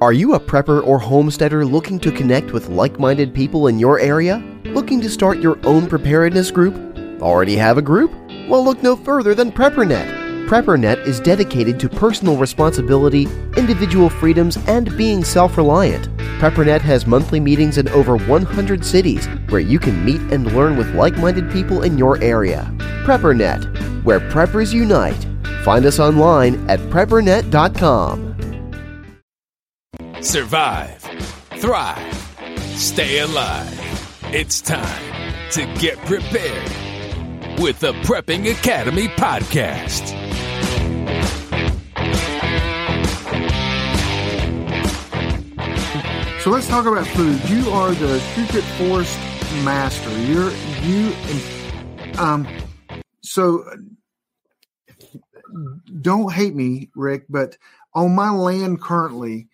Are you a prepper or homesteader looking to connect with like minded people in your area? Looking to start your own preparedness group? Already have a group? Well, look no further than PrepperNet. PrepperNet is dedicated to personal responsibility, individual freedoms, and being self reliant. PrepperNet has monthly meetings in over 100 cities where you can meet and learn with like minded people in your area. PrepperNet, where preppers unite. Find us online at preppernet.com. Survive, thrive, stay alive. It's time to get prepared with the Prepping Academy podcast. So let's talk about food. You are the Secret Forest master. You're you um so don't hate me, Rick, but on my land currently,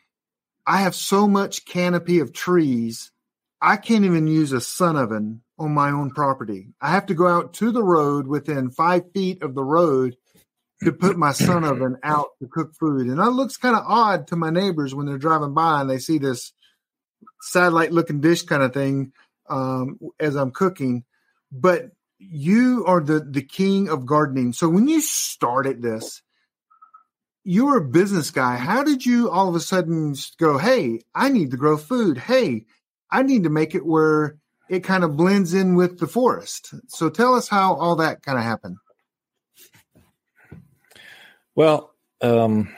I have so much canopy of trees, I can't even use a sun oven on my own property. I have to go out to the road within five feet of the road to put my sun oven out to cook food. And that looks kind of odd to my neighbors when they're driving by and they see this satellite looking dish kind of thing um, as I'm cooking. But you are the the king of gardening. So when you started this, you were a business guy. How did you all of a sudden go, "Hey, I need to grow food. Hey, I need to make it where it kind of blends in with the forest." So tell us how all that kind of happened. Well, um,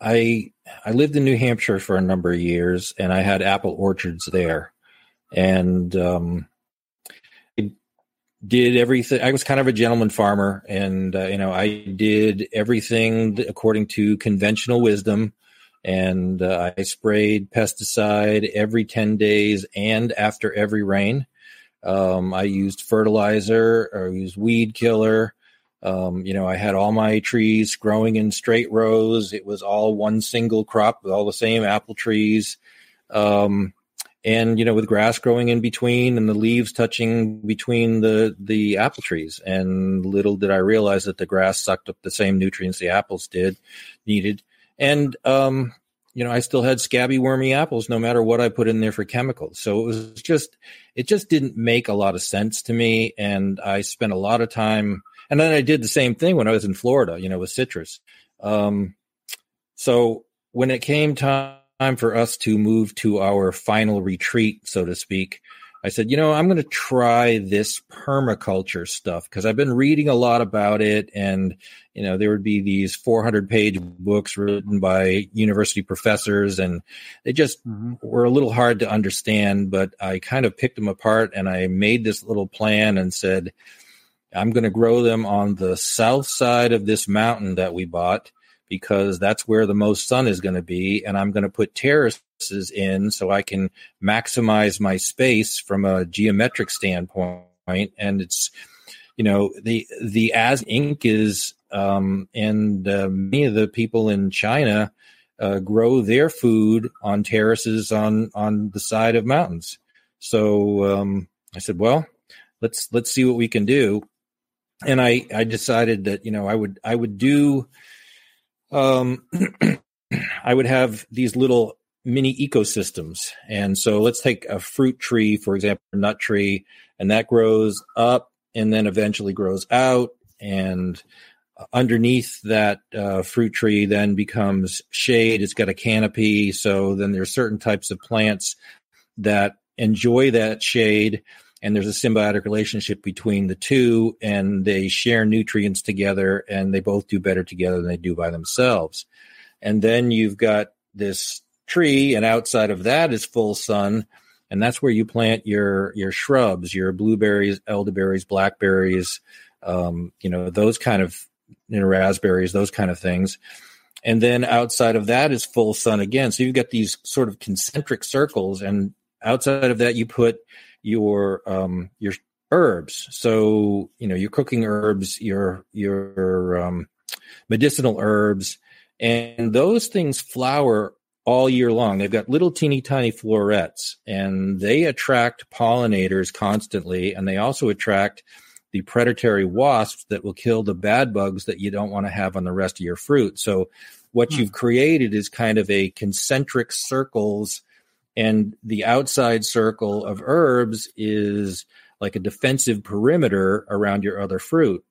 I I lived in New Hampshire for a number of years, and I had apple orchards there, and um, did everything. I was kind of a gentleman farmer, and uh, you know, I did everything according to conventional wisdom. And uh, I sprayed pesticide every ten days and after every rain. Um, I used fertilizer or used weed killer. Um, you know, I had all my trees growing in straight rows. It was all one single crop with all the same apple trees. Um, and you know with grass growing in between and the leaves touching between the the apple trees. And little did i realize that the grass sucked up the same nutrients the apples did needed. And um you know i still had scabby wormy apples no matter what i put in there for chemicals. So it was just it just didn't make a lot of sense to me. And i spent a lot of time and then i did the same thing when i was in florida you know with citrus. Um so when it came time time for us to move to our final retreat, so to speak, I said, you know, I'm going to try this permaculture stuff because I've been reading a lot about it. And, you know, there would be these 400 page books written by university professors, and they just mm-hmm. were a little hard to understand. But I kind of picked them apart and I made this little plan and said, I'm going to grow them on the south side of this mountain that we bought because that's where the most sun is going to be. And I'm going to put terraces in so I can maximize my space from a geometric standpoint. And it's, you know, the, the as ink is, um, and uh, many of the people in China uh, grow their food on terraces on, on the side of mountains. So um, I said, well, let's, let's see what we can do. And I, I decided that, you know, I would, I would do, um, I would have these little mini ecosystems. And so let's take a fruit tree, for example, nut tree, and that grows up and then eventually grows out. And underneath that uh, fruit tree then becomes shade. It's got a canopy. So then there are certain types of plants that enjoy that shade and there's a symbiotic relationship between the two and they share nutrients together and they both do better together than they do by themselves. And then you've got this tree and outside of that is full sun and that's where you plant your your shrubs your blueberries elderberries blackberries um, you know those kind of you know, raspberries those kind of things. And then outside of that is full sun again. So you've got these sort of concentric circles and outside of that you put your um, your herbs. So you know your cooking herbs, your your um, medicinal herbs, and those things flower all year long. They've got little teeny tiny florets, and they attract pollinators constantly, and they also attract the predatory wasps that will kill the bad bugs that you don't want to have on the rest of your fruit. So what you've created is kind of a concentric circles and the outside circle of herbs is like a defensive perimeter around your other fruit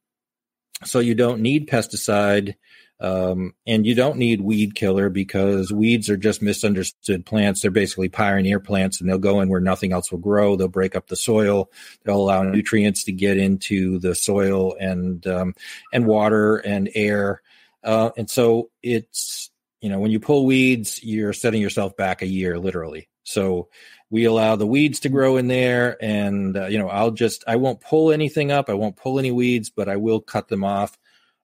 so you don't need pesticide um, and you don't need weed killer because weeds are just misunderstood plants. They're basically pioneer plants and they'll go in where nothing else will grow. They'll break up the soil. They'll allow nutrients to get into the soil and, um, and water and air. Uh, and so it's, you know, when you pull weeds, you're setting yourself back a year, literally. So we allow the weeds to grow in there and, uh, you know, I'll just, I won't pull anything up. I won't pull any weeds, but I will cut them off.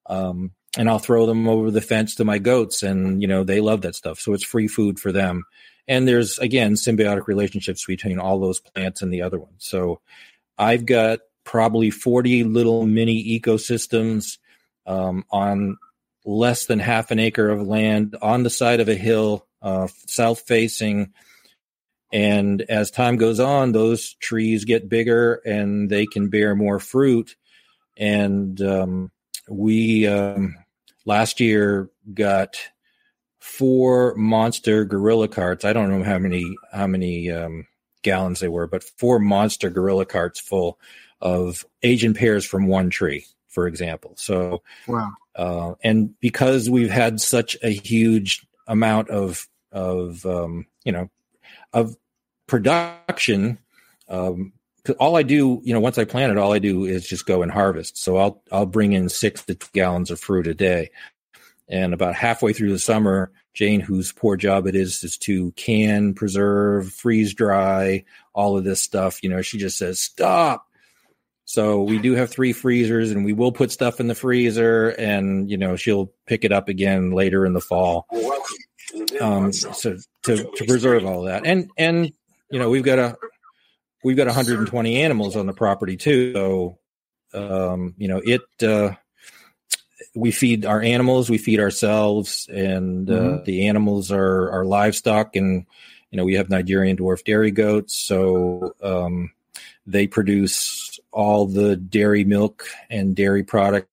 Um, and I'll throw them over the fence to my goats, and you know they love that stuff. So it's free food for them. And there's again symbiotic relationships between all those plants and the other ones. So I've got probably 40 little mini ecosystems um, on less than half an acre of land on the side of a hill, uh, south facing. And as time goes on, those trees get bigger and they can bear more fruit. And um, we um, last year got four monster gorilla carts. I don't know how many how many um, gallons they were, but four monster gorilla carts full of Asian pears from one tree, for example. So, wow. Uh, and because we've had such a huge amount of of um, you know of production, um, all I do, you know, once I plant it, all I do is just go and harvest. So I'll I'll bring in six to gallons of fruit a day, and about halfway through the summer, Jane, whose poor job it is, is to can, preserve, freeze dry, all of this stuff. You know, she just says stop. So we do have three freezers, and we will put stuff in the freezer, and you know she'll pick it up again later in the fall. Um, so to to preserve all that, and and you know we've got a we've got 120 animals on the property too. So, um, you know, it, uh, we feed our animals, we feed ourselves, and uh, mm-hmm. the animals are our livestock. And you know, we have Nigerian dwarf dairy goats, so um, they produce all the dairy milk and dairy products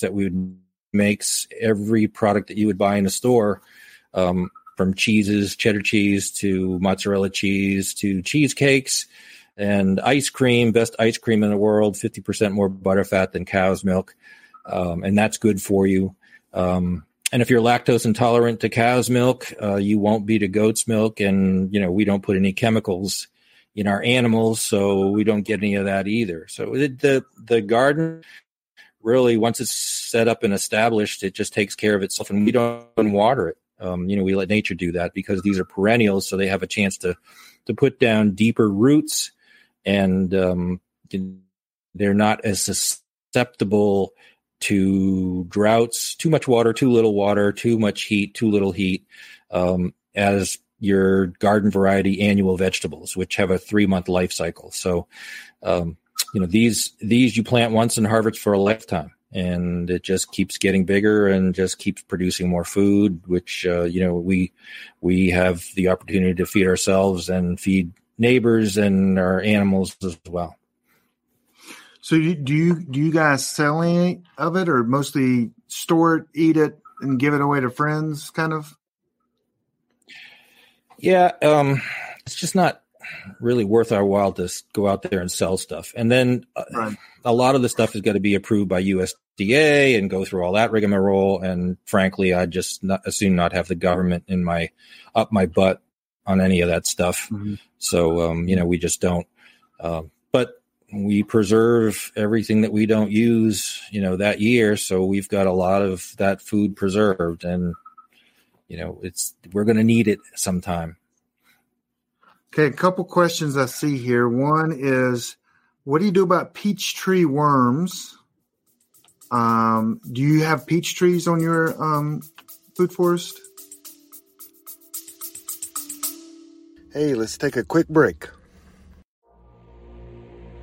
that we would makes every product that you would buy in a store. Um, from cheeses, cheddar cheese to mozzarella cheese to cheesecakes and ice cream, best ice cream in the world, 50% more butterfat than cow's milk. Um, and that's good for you. Um, and if you're lactose intolerant to cow's milk, uh, you won't be to goat's milk. And, you know, we don't put any chemicals in our animals, so we don't get any of that either. So the, the garden really, once it's set up and established, it just takes care of itself and we don't water it. Um, you know, we let nature do that because these are perennials, so they have a chance to, to put down deeper roots and um, they're not as susceptible to droughts, too much water, too little water, too much heat, too little heat, um, as your garden variety annual vegetables, which have a three month life cycle. So, um, you know, these these you plant once and harvest for a lifetime, and it just keeps getting bigger and just keeps producing more food, which uh, you know we we have the opportunity to feed ourselves and feed neighbors and our animals as well. So do you do you guys sell any of it, or mostly store it, eat it, and give it away to friends, kind of? Yeah, um, it's just not really worth our while to go out there and sell stuff. And then uh, right. a lot of the stuff is going to be approved by USDA and go through all that rigmarole. And frankly, I just not, assume not have the government in my up my butt on any of that stuff. Mm-hmm. So, um, you know, we just don't. Uh, but we preserve everything that we don't use, you know, that year. So we've got a lot of that food preserved, and you know, it's we're going to need it sometime. Okay, a couple questions I see here. One is, what do you do about peach tree worms? Um, do you have peach trees on your um, food forest? Hey, let's take a quick break.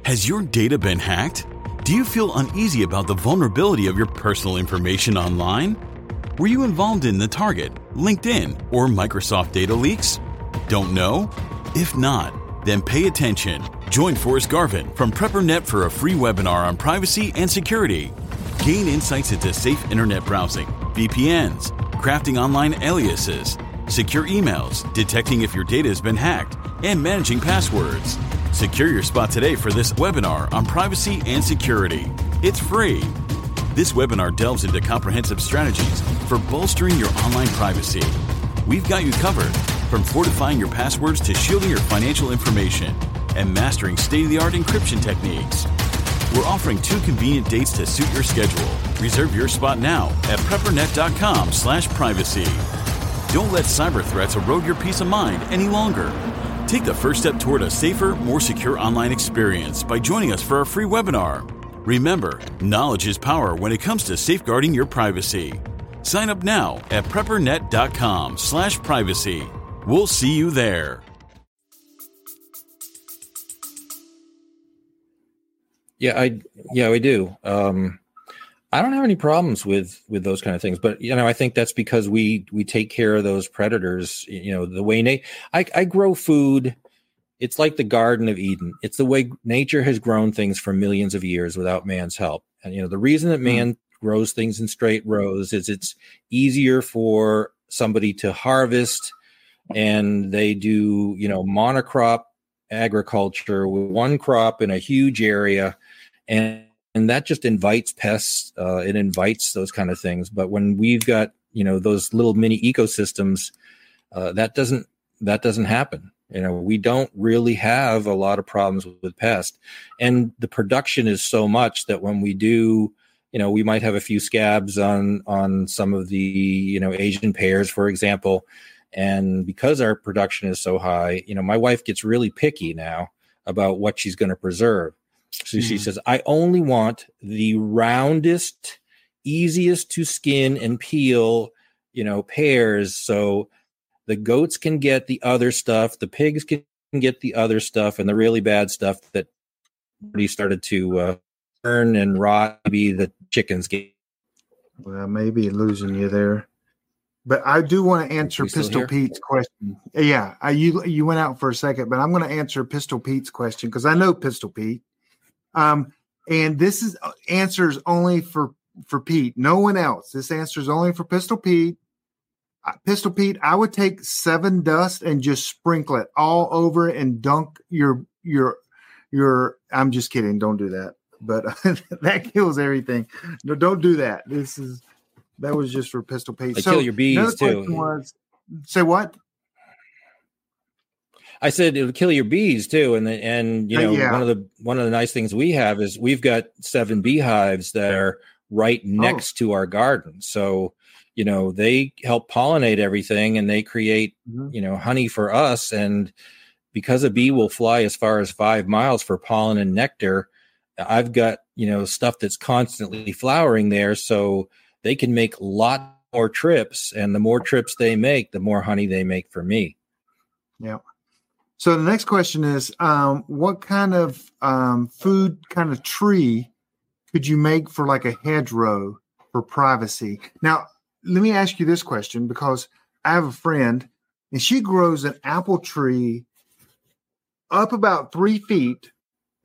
Has your data been hacked? Do you feel uneasy about the vulnerability of your personal information online? Were you involved in the Target, LinkedIn, or Microsoft data leaks? Don't know? If not, then pay attention. Join Forrest Garvin from PrepperNet for a free webinar on privacy and security. Gain insights into safe internet browsing, VPNs, crafting online aliases, secure emails, detecting if your data has been hacked, and managing passwords. Secure your spot today for this webinar on privacy and security. It's free. This webinar delves into comprehensive strategies for bolstering your online privacy. We've got you covered from fortifying your passwords to shielding your financial information and mastering state of the art encryption techniques. We're offering two convenient dates to suit your schedule. Reserve your spot now at preppernet.com/slash privacy. Don't let cyber threats erode your peace of mind any longer. Take the first step toward a safer, more secure online experience by joining us for our free webinar. Remember, knowledge is power when it comes to safeguarding your privacy. Sign up now at preppernet.com/privacy. We'll see you there. Yeah, I yeah, we do. Um, I don't have any problems with with those kind of things, but you know, I think that's because we we take care of those predators. You know, the way na- I I grow food. It's like the Garden of Eden. It's the way nature has grown things for millions of years without man's help. And you know, the reason that man mm. grows things in straight rows is it's easier for somebody to harvest, and they do you know monocrop agriculture with one crop in a huge area and and that just invites pests uh, it invites those kind of things. But when we've got you know those little mini ecosystems uh, that doesn't that doesn't happen. You know we don't really have a lot of problems with, with pests and the production is so much that when we do you know we might have a few scabs on on some of the you know asian pears for example and because our production is so high you know my wife gets really picky now about what she's going to preserve so mm. she hmm. says, I only want the roundest, easiest to skin and peel, you know, pears. So the goats can get the other stuff, the pigs can get the other stuff, and the really bad stuff that already started to uh, burn and rot. Maybe the chickens get. Well, maybe losing you there. But I do want to answer Pistol Pete's question. Yeah, I, you you went out for a second, but I'm going to answer Pistol Pete's question because I know Pistol Pete. Um, and this is uh, answers only for for Pete, no one else. This answer is only for Pistol Pete. Uh, Pistol Pete, I would take Sevin Dust and just sprinkle it all over and dunk your your your. I'm just kidding. Don't do that. But that kills everything. No, don't do that. This is that was just for Pistol Pete. They so kill your bees too. Was, say what? I said it would kill your bees too, and and you uh, know yeah. one of the one of the nice things we have is we've got seven beehives that are right oh. next oh. to our garden, so you know they help pollinate everything and they create mm-hmm. you know honey for us, and because a bee will fly as far as five miles for pollen and nectar, I've got you know stuff that's constantly flowering there, so they can make a lot more trips, and the more trips they make, the more honey they make for me. Yeah. So the next question is, um, what kind of um, food kind of tree could you make for like a hedgerow for privacy? Now, let me ask you this question because I have a friend and she grows an apple tree up about three feet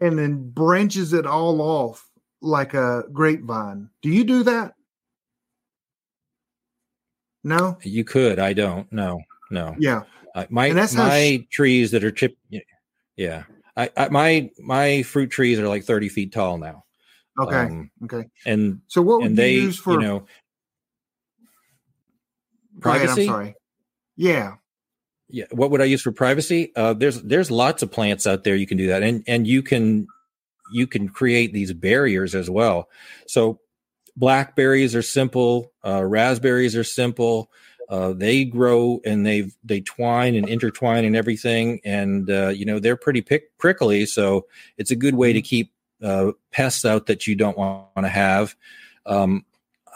and then branches it all off like a grapevine. Do you do that? No, you could. I don't. No, no. Yeah. Uh, my my trees that are chipped, yeah. I, I, my my fruit trees are like thirty feet tall now. Okay. Um, okay. And so what would and they, you use for? You know, privacy. Ahead, I'm sorry. Yeah. Yeah. What would I use for privacy? Uh, there's there's lots of plants out there you can do that, and and you can you can create these barriers as well. So blackberries are simple, uh, raspberries are simple. Uh, they grow and they they twine and intertwine and everything, and uh, you know they're pretty pick, prickly. So it's a good way to mm-hmm. keep uh, pests out that you don't want to have. Um,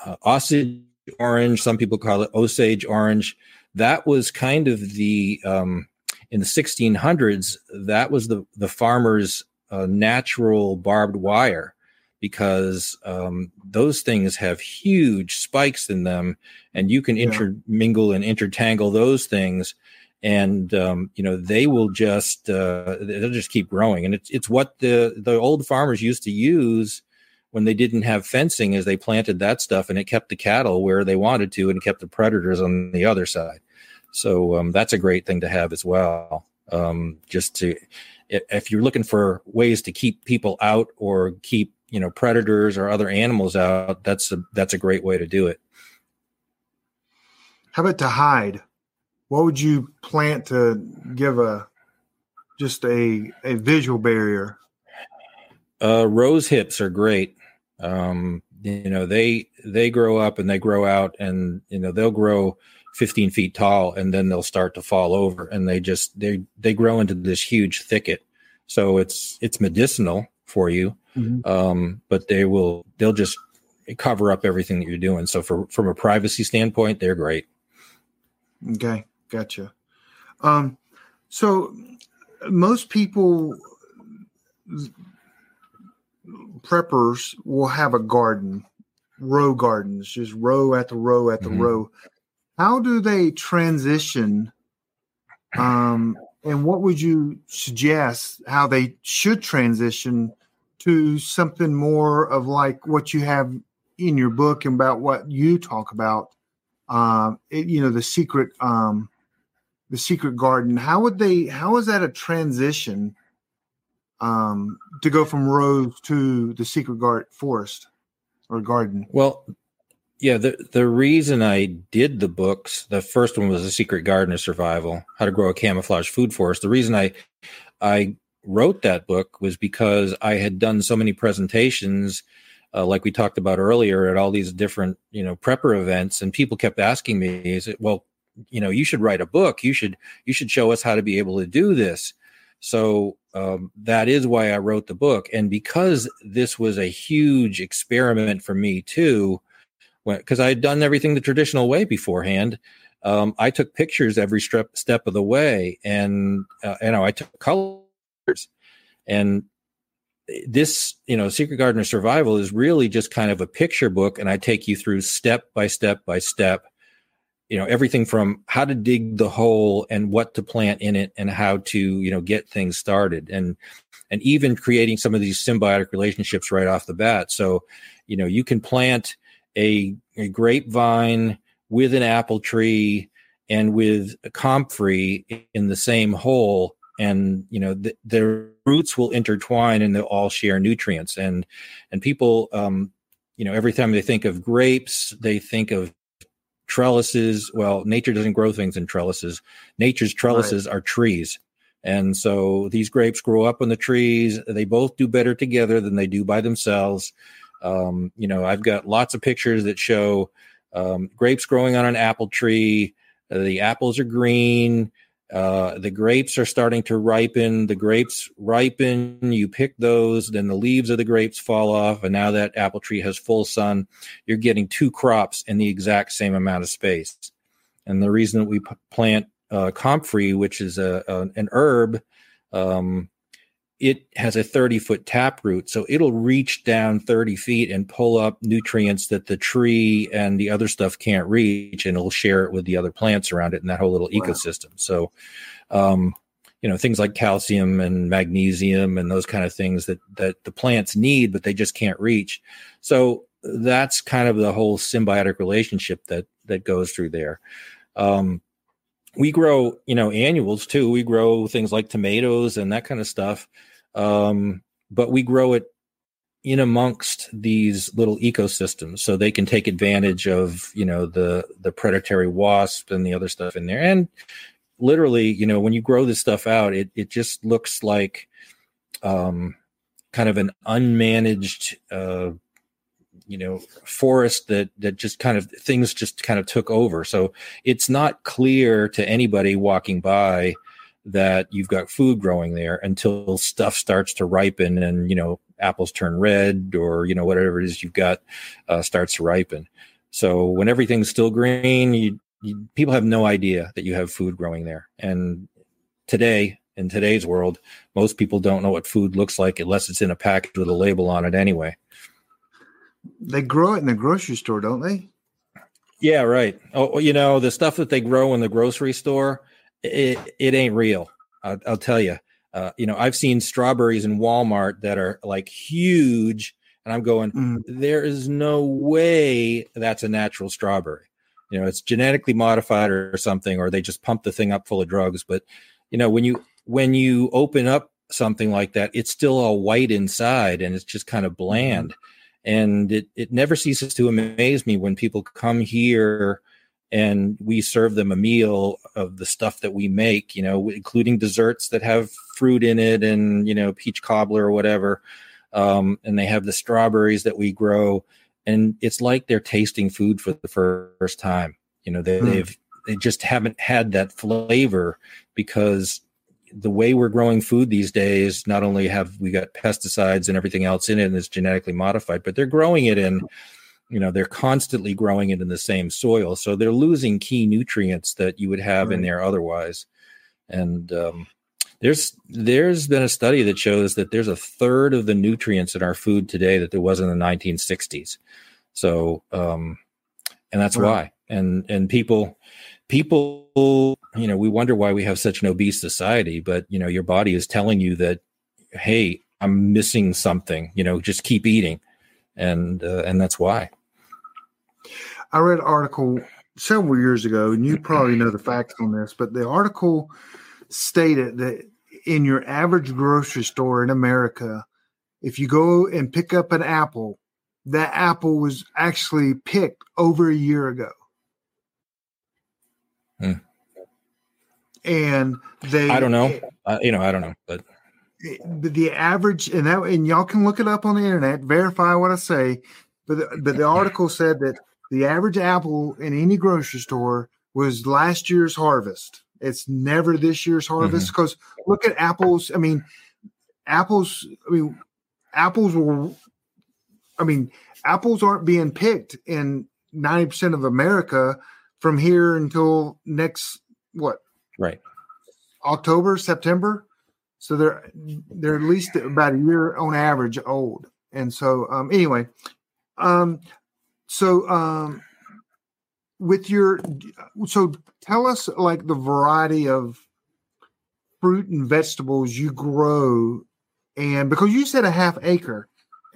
uh, Osage orange, some people call it Osage orange. That was kind of the um, in the 1600s. That was the the farmer's uh, natural barbed wire because um, those things have huge spikes in them, and you can intermingle and intertangle those things, and um, you know they will just uh, they'll just keep growing, and it's it's what the the old farmers used to use when they didn't have fencing is they planted that stuff and it kept the cattle where they wanted to and kept the predators on the other side. So um, that's a great thing to have as well. Um, just to, if you're looking for ways to keep people out or keep you know predators or other animals out, that's a that's a great way to do it. How about to hide? What would you plant to give a just a a visual barrier? Uh, rose hips are great. Um, you know they they grow up and they grow out and you know they'll grow 15 feet tall and then they'll start to fall over and they just they they grow into this huge thicket so it's it's medicinal for you mm-hmm. um, but they will they'll just cover up everything that you're doing so for from a privacy standpoint they're great okay gotcha um so most people preppers will have a garden row gardens just row at the row at the mm-hmm. row how do they transition um, and what would you suggest how they should transition to something more of like what you have in your book and about what you talk about um, it, you know the secret um, the secret garden how would they how is that a transition um, to go from rose to the secret garden forest or garden well yeah, the the reason I did the books, the first one was the secret garden of survival, how to grow a camouflage food forest. The reason I I wrote that book was because I had done so many presentations, uh, like we talked about earlier, at all these different you know prepper events, and people kept asking me, "Is it well, you know, you should write a book. You should you should show us how to be able to do this." So um, that is why I wrote the book, and because this was a huge experiment for me too because I had done everything the traditional way beforehand. Um, I took pictures every step step of the way, and uh, you know I took colors. And this, you know, Secret Garden of Survival is really just kind of a picture book, and I take you through step by step by step. You know, everything from how to dig the hole and what to plant in it, and how to you know get things started, and and even creating some of these symbiotic relationships right off the bat. So, you know, you can plant a, a grapevine with an apple tree and with a comfrey in the same hole and you know the, their roots will intertwine and they'll all share nutrients and and people um you know every time they think of grapes they think of trellises well nature doesn't grow things in trellises nature's trellises right. are trees and so these grapes grow up on the trees they both do better together than they do by themselves um, you know, I've got lots of pictures that show um, grapes growing on an apple tree. Uh, the apples are green. Uh, the grapes are starting to ripen. The grapes ripen. You pick those, then the leaves of the grapes fall off, and now that apple tree has full sun. You're getting two crops in the exact same amount of space. And the reason that we p- plant uh, comfrey, which is a, a an herb, um, it has a 30 foot tap root so it'll reach down 30 feet and pull up nutrients that the tree and the other stuff can't reach and it'll share it with the other plants around it in that whole little wow. ecosystem. So um, you know things like calcium and magnesium and those kind of things that that the plants need but they just can't reach. So that's kind of the whole symbiotic relationship that that goes through there. Um, we grow you know annuals too. We grow things like tomatoes and that kind of stuff. Um, but we grow it in amongst these little ecosystems. So they can take advantage of you know the the predatory wasp and the other stuff in there. And literally you know when you grow this stuff out it it just looks like um kind of an unmanaged uh you know forest that that just kind of things just kind of took over. So it's not clear to anybody walking by that you've got food growing there until stuff starts to ripen and you know apples turn red or you know whatever it is you've got uh, starts to ripen. So when everything's still green you, you, people have no idea that you have food growing there. And today in today's world most people don't know what food looks like unless it's in a package with a label on it anyway they grow it in the grocery store, don't they? Yeah, right. Oh, you know, the stuff that they grow in the grocery store, it, it ain't real. I'll, I'll tell you. Uh, you know, I've seen strawberries in Walmart that are like huge, And I'm going, Mm. there is no way that's a natural strawberry. You know, it's genetically modified or something, or they just pump the thing up full of drugs. But you know, when you when you open up something like that, it's still all white inside and it's just kind of bland. And it it never ceases to amaze me when people come here and we serve them a meal of the stuff that we make, you know, including desserts that have fruit in it and, you know, peach cobbler or whatever. Um, and they have the strawberries that we grow. And it's like they're tasting food for the first time. You know, they, Mm. they've, they just haven't had that flavor because the way we're growing food these days, not only have we got pesticides and everything else in it and it's genetically modified, but they're growing it in you know they're constantly growing it in the same soil. So they're losing key nutrients that you would have in there otherwise. And um, there's there's been a study that shows that there's a third of the nutrients in our food today that there was in the 1960s so um, and that's Wow. why. And and people people you know we wonder why we have such an obese society but you know your body is telling you that hey i'm missing something you know just keep eating and uh, and that's why I read an article several years ago, and you probably know the facts on this, but the article stated that in your average grocery store in America, if you go and pick up an apple, that apple was actually picked over a year ago. And they I don't know. uh, you know i don't know but the, the average and that and y'all can look it up on the internet verify what i say but the, but the article said that the average apple in any grocery store was last year's harvest it's never this year's harvest because look at apples i mean apples i mean apples were i mean apples aren't being picked in 90% of america from here until next what right October, September. So they're they're at least about a year on average old. And so um anyway, um so um with your so tell us like the variety of fruit and vegetables you grow and because you said a half acre,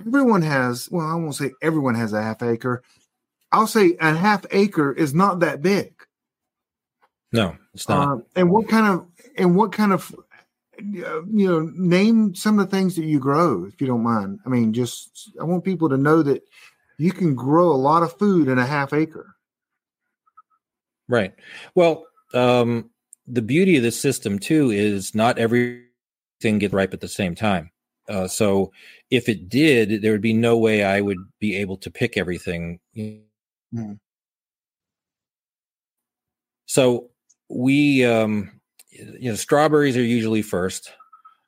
everyone has well, I won't say everyone has a half acre. I'll say a half acre is not that big. no it's not Um, and what kind of and what kind of you know name some of the things that you grow if you don't mind. I mean, just I want people to know that you can grow a lot of food in a half acre. Right. Well, um, the beauty of this system too is not everything get ripe at the same time. Uh, so if it did, there would be no way I would be able to pick everything. Hmm. So we, um, you know, strawberries are usually first,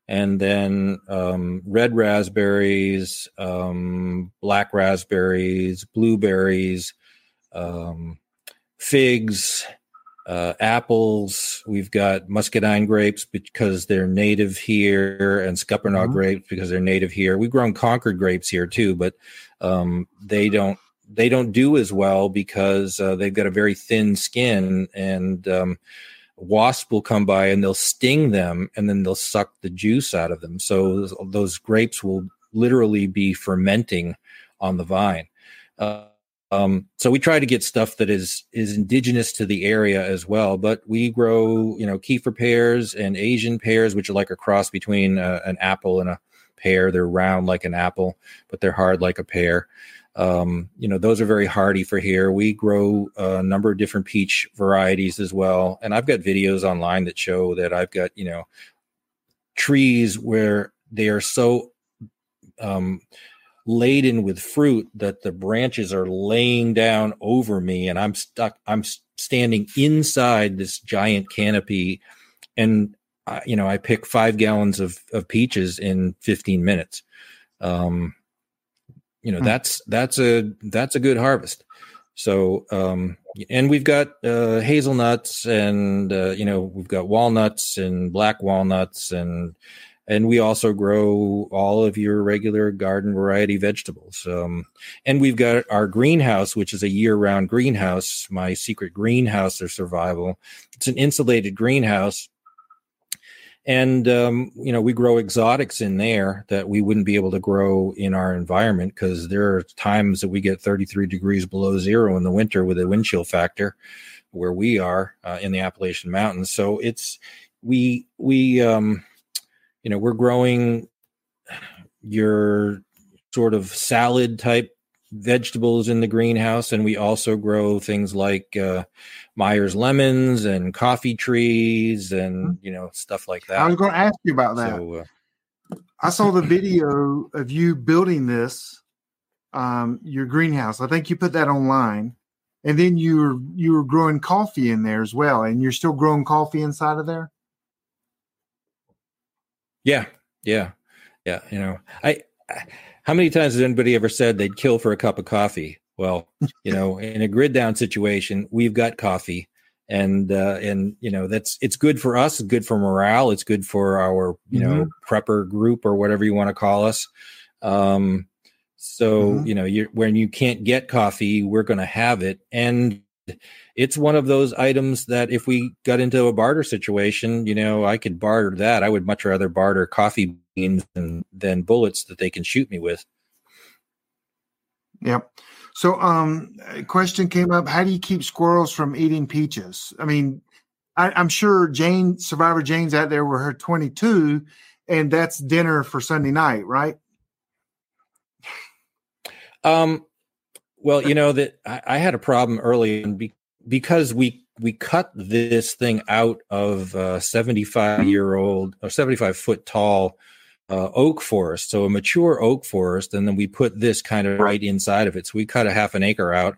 and then um, red raspberries, um, black raspberries, blueberries, um, figs, uh, apples. We've got muscadine grapes because they're native here, and scuppernong Mhm. grapes because they're native here. We've grown Concord grapes here too, but um, they don't they don't do as well because uh, they've got a very thin skin, and um, wasp will come by and they'll sting them, and then they'll suck the juice out of them. So those, those grapes will literally be fermenting on the vine. Uh, um, so we try to get stuff that is is indigenous to the area as well. But we grow, you know, Kieffer pears and Asian pears, which are like a cross between uh, an apple and a pear. They're round like an apple, but they're hard like a pear. Um, you know, those are very hardy for here. We grow a number of different peach varieties as well, and I've got videos online that show that I've got you know trees where they are so um, laden with fruit that the branches are laying down over me and i'm stuck i'm standing inside this giant canopy. And I, you know i pick five gallons of, of peaches in 15 minutes. Um you know Hmm. that's that's a that's a good harvest so um and we've got uh hazelnuts and uh, you know we've got walnuts and black walnuts and and we also grow all of your regular garden variety vegetables. Um, and we've got our greenhouse, which is a year round greenhouse, my secret greenhouse of survival. It's an insulated greenhouse. And um, you know we grow exotics in there that we wouldn't be able to grow in our environment because there are times that we get 33 degrees below zero in the winter with a wind chill factor where we are uh, in the appalachian mountains. So it's we we um you know we're growing your sort of salad type vegetables in the greenhouse and we also grow things like uh, Meyer's lemons and coffee trees and mm-hmm. you know stuff like that. I was going to ask you about that. So, uh, I saw the video of you building this, um, your greenhouse. I think you put that online, and then you were you were growing coffee in there as well, and you're still growing coffee inside of there. Yeah, yeah, yeah. You know, I, I how many times has anybody ever said they'd kill for a cup of coffee? Well, you know, in a grid down situation, we've got coffee, and uh, and you know that's it's good for us, it's good for morale, it's good for our you mm-hmm. know prepper group or whatever you want to call us. Um, so mm-hmm. you know, you when you can't get coffee, we're going to have it, and it's one of those items that if we got into a barter situation, you know, I could barter that. I would much rather barter coffee beans than than bullets that they can shoot me with. Yep. So, um, a question came up: How do you keep squirrels from eating peaches? I mean, I, am sure Jane, Survivor Jane's out there with her 22, and that's dinner for Sunday night, right? Um, well, you know that I, I had a problem early be, because we we cut this thing out of a 75 year old or 75 foot tall uh, oak forest, so a mature oak forest, and then we put this kind of right inside of it. So we cut a half an acre out,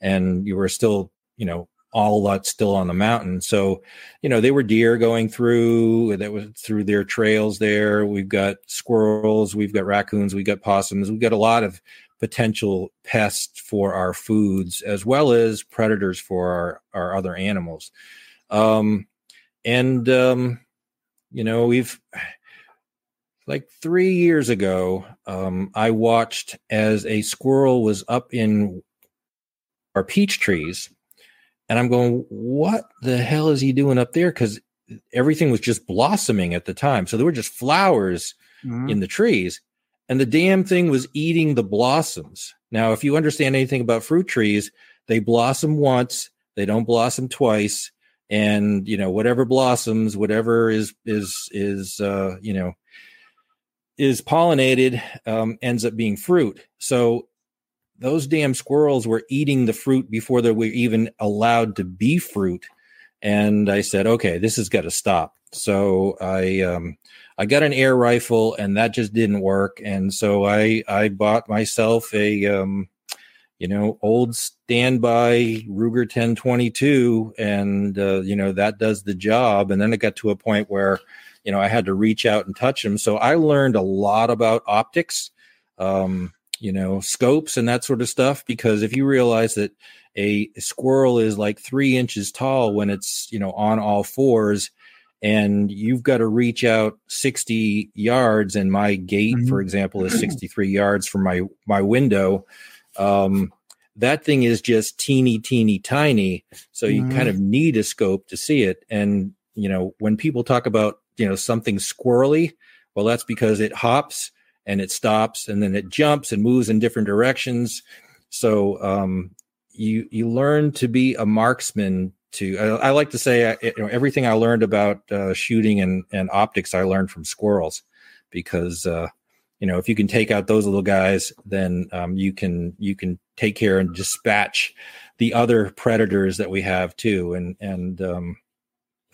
and you were still, you know, all that still on the mountain. So, you know, they were deer going through that was through their trails there. We've got squirrels, we've got raccoons, we've got possums, we've got a lot of potential pests for our foods as well as predators for our, our other animals. Um, and um, you know, we've like three years ago, um, I watched as a squirrel was up in our peach trees, and I'm going, "What the hell is he doing up there?" Because everything was just blossoming at the time, so there were just flowers mm-hmm. in the trees, and the damn thing was eating the blossoms. Now, if you understand anything about fruit trees, they blossom once, they don't blossom twice, and you know whatever blossoms, whatever is is is uh, you know is pollinated um, ends up being fruit. So those damn squirrels were eating the fruit before they were even allowed to be fruit. And I said, okay, this has got to stop. So I um, I got an air rifle, and that just didn't work. And so I I bought myself a um, you know old standby Ruger 1022, and uh, you know that does the job. And then it got to a point where you know, I had to reach out and touch them. So I learned a lot about optics, um, you know, scopes and that sort of stuff. Because if you realize that a squirrel is like three inches tall when it's, you know, on all fours, and you've got to reach out 60 yards and my gate mm-hmm. for example is 63 yards from my my window um, that thing is just teeny teeny tiny so you mm-hmm. kind of need a scope to see it and you know when people talk about you know something squirrely well that's because it hops and it stops and then it jumps and moves in different directions so um, you you learn to be a marksman to i, I like to say I, you know, everything i learned about uh, shooting and, and optics i learned from squirrels because uh, you know if you can take out those little guys then um, you can you can take care and dispatch the other predators that we have too and and um,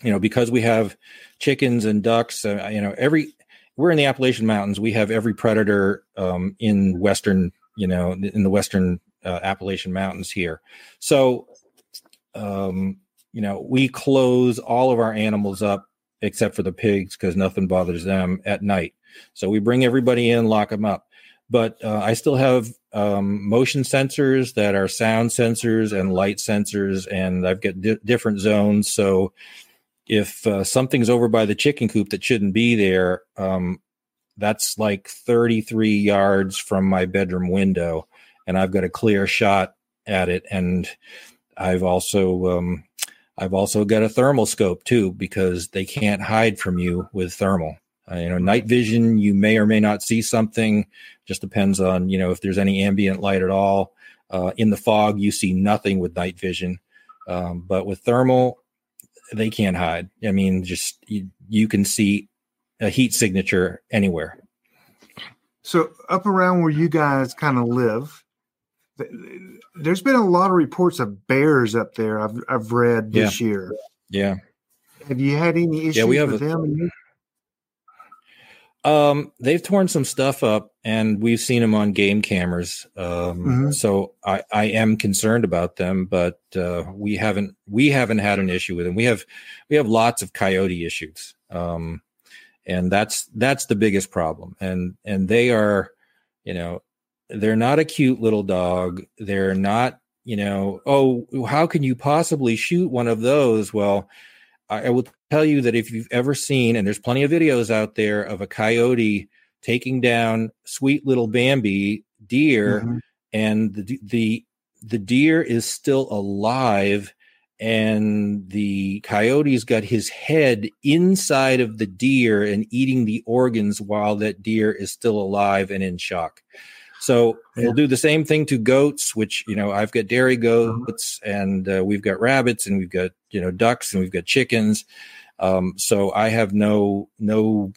you know, because we have chickens and ducks, uh, you know, every we're in the Appalachian Mountains. We have every predator um, in western, you know, in the western uh, Appalachian Mountains here. So, um, you know, we close all of our animals up except for the pigs because nothing bothers them at night. So we bring everybody in, lock them up. But uh, I still have um, motion sensors that are sound sensors and light sensors, and I've got di- different zones. So if uh, something's over by the chicken coop that shouldn't be there, um, that's like 33 yards from my bedroom window, and I've got a clear shot at it. And I've also um, I've also got a thermal scope too because they can't hide from you with thermal. Uh, you know, night vision, you may or may not see something. Just depends on you know if there's any ambient light at all. Uh, in the fog, you see nothing with night vision, um, but with thermal, they can't hide. I mean, just you, you can see a heat signature anywhere. So up around where you guys kind of live, there's been a lot of reports of bears up there. I've I've read this yeah. year. Yeah. Have you had any issues yeah, we have with a, them? Um, they've torn some stuff up, and we've seen them on game cameras. Um, Mm-hmm. so I, I am concerned about them, but uh, we haven't we haven't had an issue with them. We have we have lots of coyote issues, um, and that's that's the biggest problem. And and they are, you know, they're not a cute little dog. They're not, you know, oh, how can you possibly shoot one of those? Well, I, I will tell you that if you've ever seen, and there's plenty of videos out there of a coyote taking down sweet little Bambi deer, Mhm. and the the the deer is still alive, and the coyote's got his head inside of the deer and eating the organs while that deer is still alive and in shock. So we'll do the same thing to goats, which you know I've got dairy goats, and uh, we've got rabbits, and we've got you know ducks, and we've got chickens. Um, so I have no no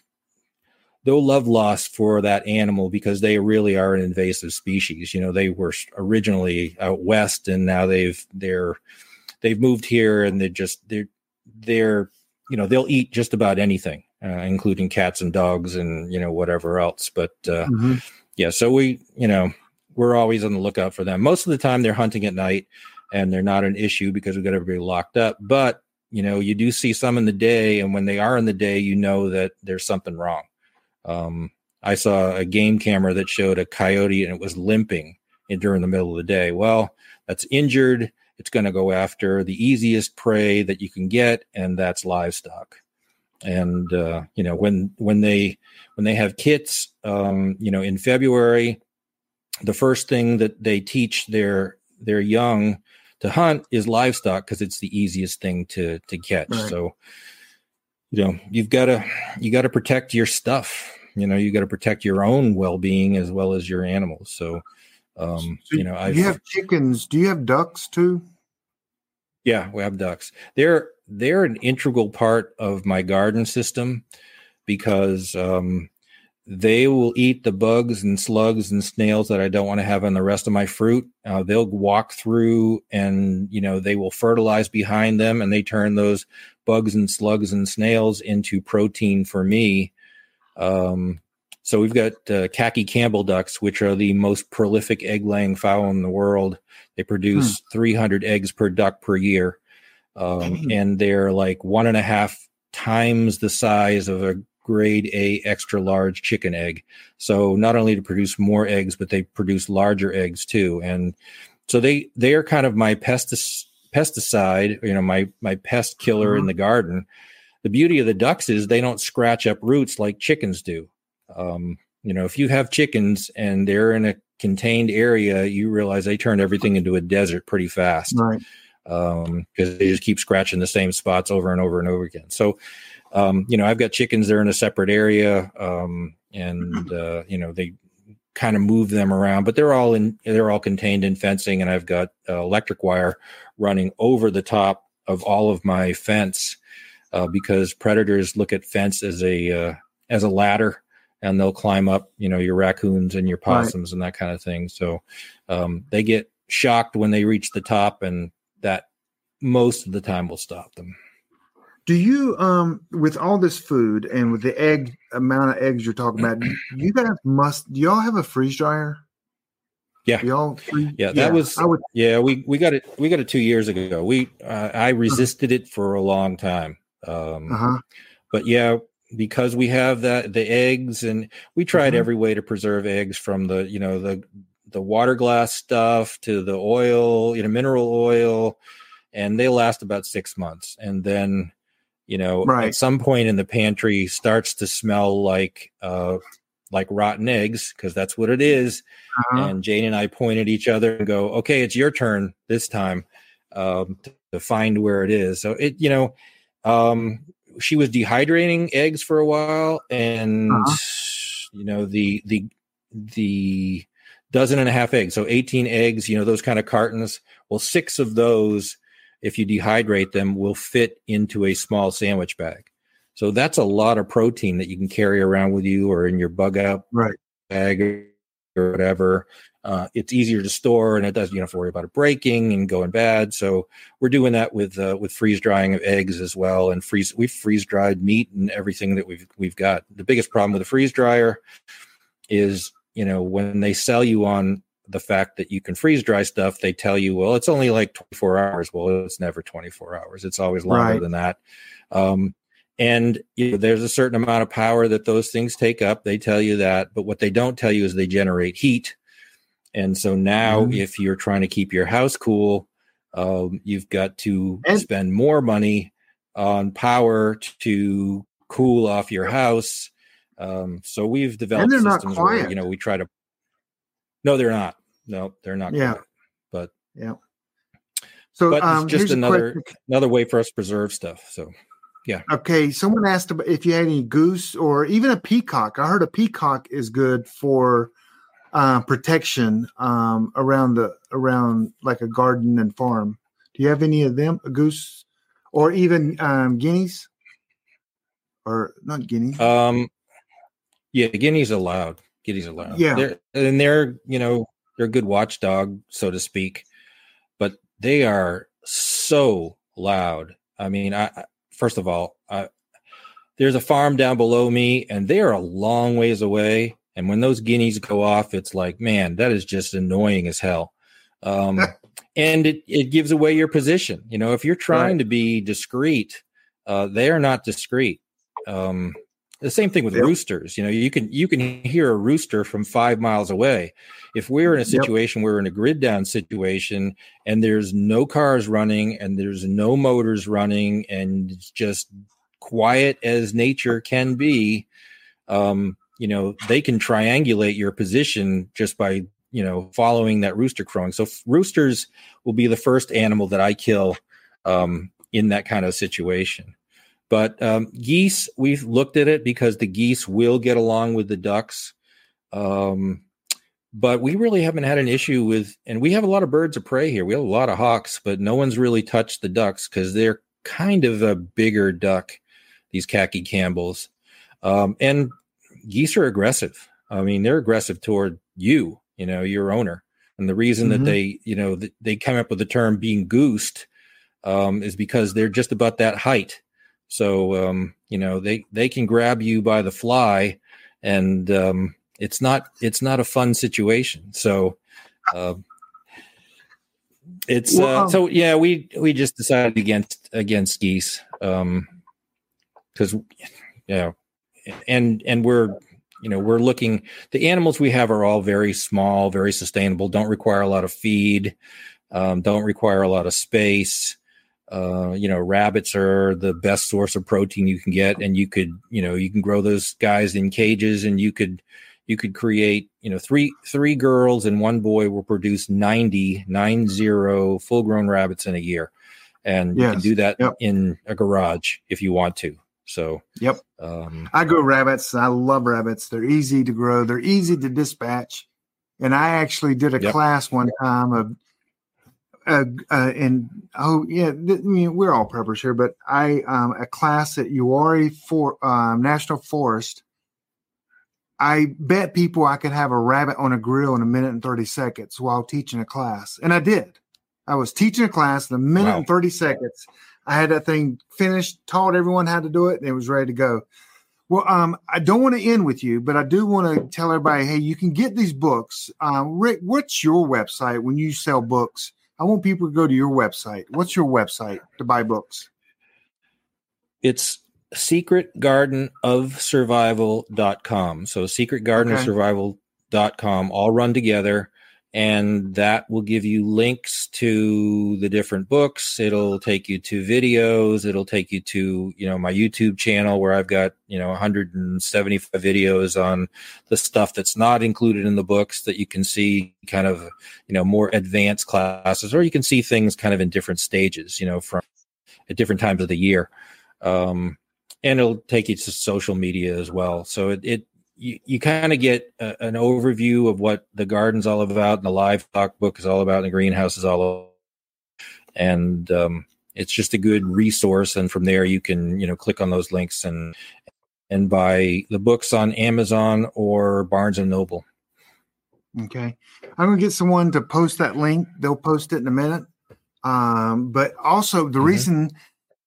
no love lost for that animal because they really are an invasive species. You know, they were originally out west, and now they've they're they've moved here, and they're just they're they're you know they'll eat just about anything, uh, including cats and dogs, and you know whatever else. But uh, Mhm. Yeah, so we you know we're always on the lookout for them. Most of the time, they're hunting at night, and they're not an issue because we've got everybody locked up. But you know, you do see some in the day, and when they are in the day, you know that there's something wrong. Um, I saw a game camera that showed a coyote and it was limping in, during the middle of the day. Well, that's injured. It's going to go after the easiest prey that you can get, and that's livestock. And uh, you know, when when they when they have kits, um, you know, in February, the first thing that they teach their their young to hunt is livestock because it's the easiest thing to to catch. Right. So, you know, you've got to you got to protect your stuff. You know, you got to protect your own well being as well as your animals. So, um, So you know, I you have chickens. Do you have ducks too? Yeah, we have ducks. They're they're an integral part of my garden system because um, they will eat the bugs and slugs and snails that I don't want to have on the rest of my fruit. Uh, they'll walk through and you know they will fertilize behind them and they turn those bugs and slugs and snails into protein for me. Um, so we've got uh, khaki Campbell ducks, which are the most prolific egg-laying fowl in the world. They produce 300 eggs per duck per year, um, and they're like one and a half times the size of a grade A extra large chicken egg. So not only to produce more eggs, but they produce larger eggs too. And so they they are kind of my pesticide, you know, my my pest killer in Mhm. the garden. The beauty of the ducks is they don't scratch up roots like chickens do. Um, you know, if you have chickens and they're in a contained area, you realize they turn everything into a desert pretty fast. Right. um because they just keep scratching the same spots over and over and over again. So um you know i've got chickens they're in a separate area um and uh you know they kind of move them around but they're all in they're all contained in fencing and i've got uh, electric wire running over the top of all of my fence uh, because predators look at fence as a uh, as a ladder and they'll climb up you know your raccoons and your Right. possums and that kind of thing so um, they get shocked when they reach the top and that most of the time will stop them Do you um with all this food and with the egg amount of eggs you're talking about, you guys must do y'all have a freeze dryer? Yeah. Y'all free- Yeah, that was- would yeah we we got it we got it two years ago we uh, i resisted it for a long time um uh-huh. but yeah because we have that the eggs and we tried Mhm. every way to preserve eggs from the you know the the water glass stuff to the oil you know mineral oil and they last about six months and then you know Right. at some point in the pantry starts to smell like uh like rotten eggs because that's what it is uh-huh. and Jane and I point at each other and go, "Okay, it's your turn this time." Um, to to find where it is. So it, you know, um, she was dehydrating eggs for a while, and uh-huh. you know the the the dozen and a half eggs, so eighteen eggs. You know those kind of cartons. Well, six of those, if you dehydrate them, will fit into a small sandwich bag. So that's a lot of protein that you can carry around with you or in your bug out right. bag or whatever. Uh, it's easier to store and it doesn't you don't have to worry about it breaking and going bad. So we're doing that with uh, with freeze drying of eggs as well and freeze we've freeze dried meat and everything that we've we've got. The biggest problem with a freeze dryer is you know when they sell you on the fact that you can freeze dry stuff, they tell you, well, it's only like 24 hours. Well, it's never 24 hours. It's always longer right. than that. Um, and you know, there's a certain amount of power that those things take up. They tell you that, but what they don't tell you is they generate heat and so now, mm-hmm. if you're trying to keep your house cool, um, you've got to and- spend more money on power to cool off your house. Um, so we've developed systems where you know we try to. No, they're not. No, they're not. Yeah, quiet. but yeah. So, but um, it's just another another way for us to preserve stuff. So, yeah. Okay. Someone asked about if you had any goose or even a peacock. I heard a peacock is good for uh, protection um, around the around like a garden and farm. Do you have any of them? A goose or even um, guineas or not guineas? Um, yeah, guineas allowed. Guineas allowed. Yeah, they're, and they're you know they're a good watchdog, so to speak, but they are so loud. I mean, I first of all, I, there's a farm down below me, and they are a long ways away and when those guineas go off, it's like, man, that is just annoying as hell. Um, and it, it gives away your position. You know, if you're trying right. to be discreet, uh, they are not discreet. Um, the same thing with yep. roosters. You know, you can you can hear a rooster from five miles away. If we're in a situation, yep. we're in a grid down situation, and there's no cars running, and there's no motors running, and it's just quiet as nature can be. Um, you know they can triangulate your position just by you know following that rooster crowing so roosters will be the first animal that i kill um, in that kind of situation but um, geese we've looked at it because the geese will get along with the ducks um, but we really haven't had an issue with and we have a lot of birds of prey here we have a lot of hawks but no one's really touched the ducks because they're kind of a bigger duck these khaki campbells um, and geese are aggressive. I mean, they're aggressive toward you, you know, your owner. And the reason mm-hmm. that they, you know, th- they come up with the term being goosed um, is because they're just about that height. So, um, you know, they, they can grab you by the fly and um, it's not, it's not a fun situation. So, uh, it's uh, um, so yeah we we just decided against against geese um because you know and and we're you know we're looking the animals we have are all very small very sustainable don't require a lot of feed um, don't require a lot of space uh, you know rabbits are the best source of protein you can get and you could you know you can grow those guys in cages and you could you could create you know three three girls and one boy will produce 90 nine zero full grown rabbits in a year and yes. you can do that yep. in a garage if you want to so, yep. Um, I grow rabbits. I love rabbits. They're easy to grow. They're easy to dispatch. And I actually did a yep. class one time of, uh, uh, and oh yeah, th- I mean, we're all preppers here, but I um, a class at Uwharrie for um, National Forest. I bet people I could have a rabbit on a grill in a minute and thirty seconds while teaching a class, and I did. I was teaching a class in a minute wow. and thirty seconds. I had that thing finished, taught everyone how to do it, and it was ready to go. Well, um, I don't want to end with you, but I do want to tell everybody, hey, you can get these books. Um, Rick, what's your website when you sell books? I want people to go to your website. What's your website to buy books? It's secretgardenofsurvival.com. So secretgardenofsurvival.com all run together and that will give you links to the different books. It'll take you to videos. It'll take you to you know my youtube channel where i've got you know 175 videos on the stuff that's not included in the books that you can see kind of you know more advanced classes or you can see things kind of in different stages you know from at different times of the year. Um, and it'll take you to social media as well. So it, it you, you kind of get a, an overview of what the garden's all about and the livestock book is all about and the greenhouse is all about. and um, it's just a good resource and from there you can you know click on those links and and buy the books on amazon or barnes and noble Okay. I'm going to get someone to post that link. They'll post it in a minute. Um, but also, the Mhm. reason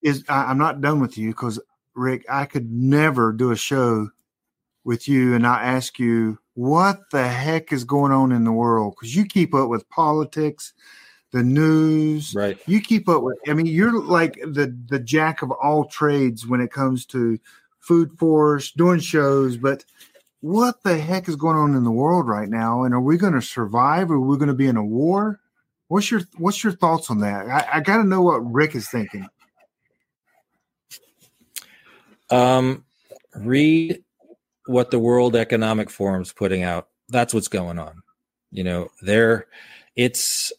is I, I'm not done with you because, Rick, I could never do a show with you and I ask you what the heck is going on in the world because you keep up with politics, the news. right You keep up with. I mean, you're like the the jack of all trades when it comes to food force, doing shows. But what the heck is going on in the world right now? And are we going to survive? Or are we going to be in a war? What's your What's your thoughts on that? I, I got to know what Rick is thinking. um read what the world economic forum's putting out that's what's going on. You know they're it's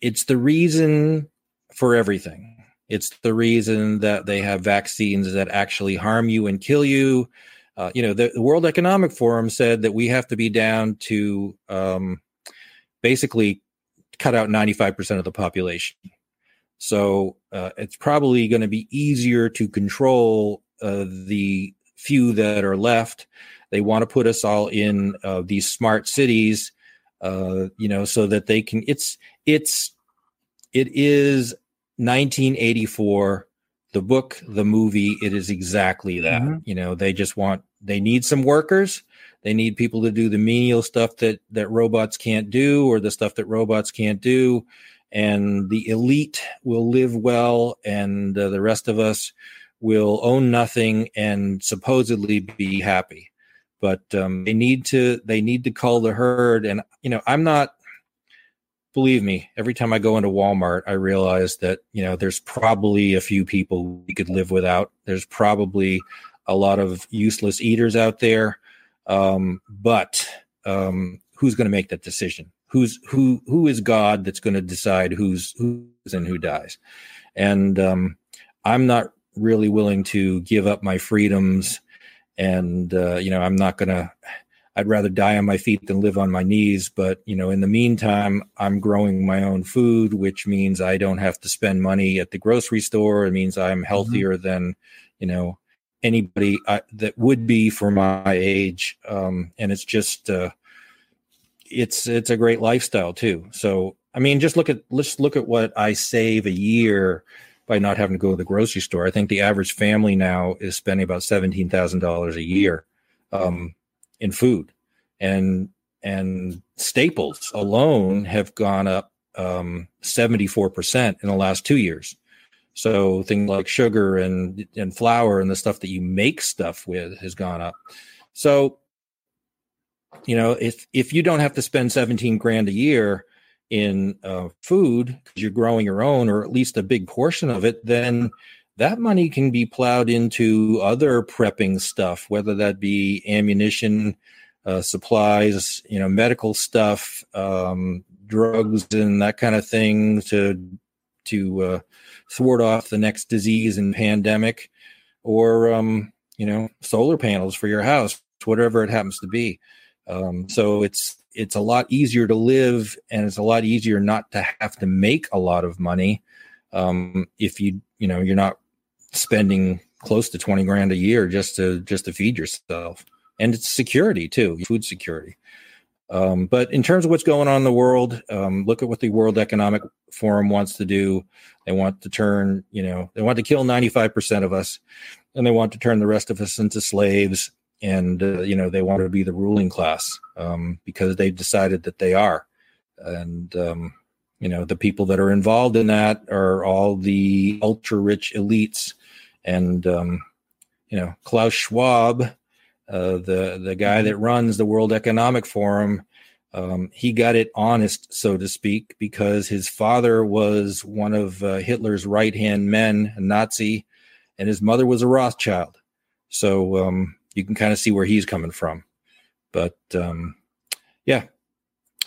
it's the reason for everything. It's the reason that they have vaccines that actually harm you and kill you. Uh, you know the, the world economic forum said that we have to be down to um, basically cut out 95% of the population. So uh, it's probably going to be easier to control uh, the few that are left. They want to put us all in uh, these smart cities, uh, you know, so that they can. It's it's it is 1984. The book, the movie, it is exactly that. Mhm. You know, they just want they need some workers. They need people to do the menial stuff that that robots can't do, or the stuff that robots can't do. And the elite will live well, and uh, the rest of us will own nothing and supposedly be happy but um, they need to they need to call the herd. And you know i'm not believe me every time i go into walmart i realize that you know there's probably a few people we could live without. There's probably a lot of useless eaters out there. Um, but um, who's going to make that decision? Who's who who is god that's going to decide who's who's and who dies? And um, i'm not really willing to give up my freedoms and uh, you know i'm not gonna i'd rather die on my feet than live on my knees. But you know in the meantime i'm growing my own food which means i don't have to spend money at the grocery store. It means i'm healthier than you know anybody uh, that would be for my age. Um, and it's just uh, it's it's a great lifestyle too. So i mean just look at let's look at what i save a year by not having to go to the grocery store. I think the average family now is spending about seventeen thousand dollars a year um, in food, and and staples alone have gone up seventy four percent in the last two years. So things like sugar and and flour and the stuff that you make stuff with has gone up. So you know if if you don't have to spend seventeen grand a year in uh, food because you're growing your own or at least a big portion of it then that money can be plowed into other prepping stuff whether that be ammunition uh, supplies you know medical stuff um, drugs and that kind of thing to to uh, thwart off the next disease and pandemic or um, you know solar panels for your house whatever it happens to be. Um, so it's it's a lot easier to live and it's a lot easier not to have to make a lot of money um, if you you know you're not spending close to 20 grand a year just to just to feed yourself. And it's security too food security. Um, but in terms of what's going on in the world um, look at what the world economic forum wants to do. They want to turn you know they want to kill 95% of us and they want to turn the rest of us into slaves and uh, you know they want to be the ruling class um, because they've decided that they are and um, you know the people that are involved in that are all the ultra rich elites and um, you know klaus schwab uh, the the guy that runs the world economic forum Um, he got it honest, so to speak, because his father was one of uh, Hitler's right hand men, a Nazi, and his mother was a Rothschild. So um, you can kind of see where he's coming from. But um, yeah,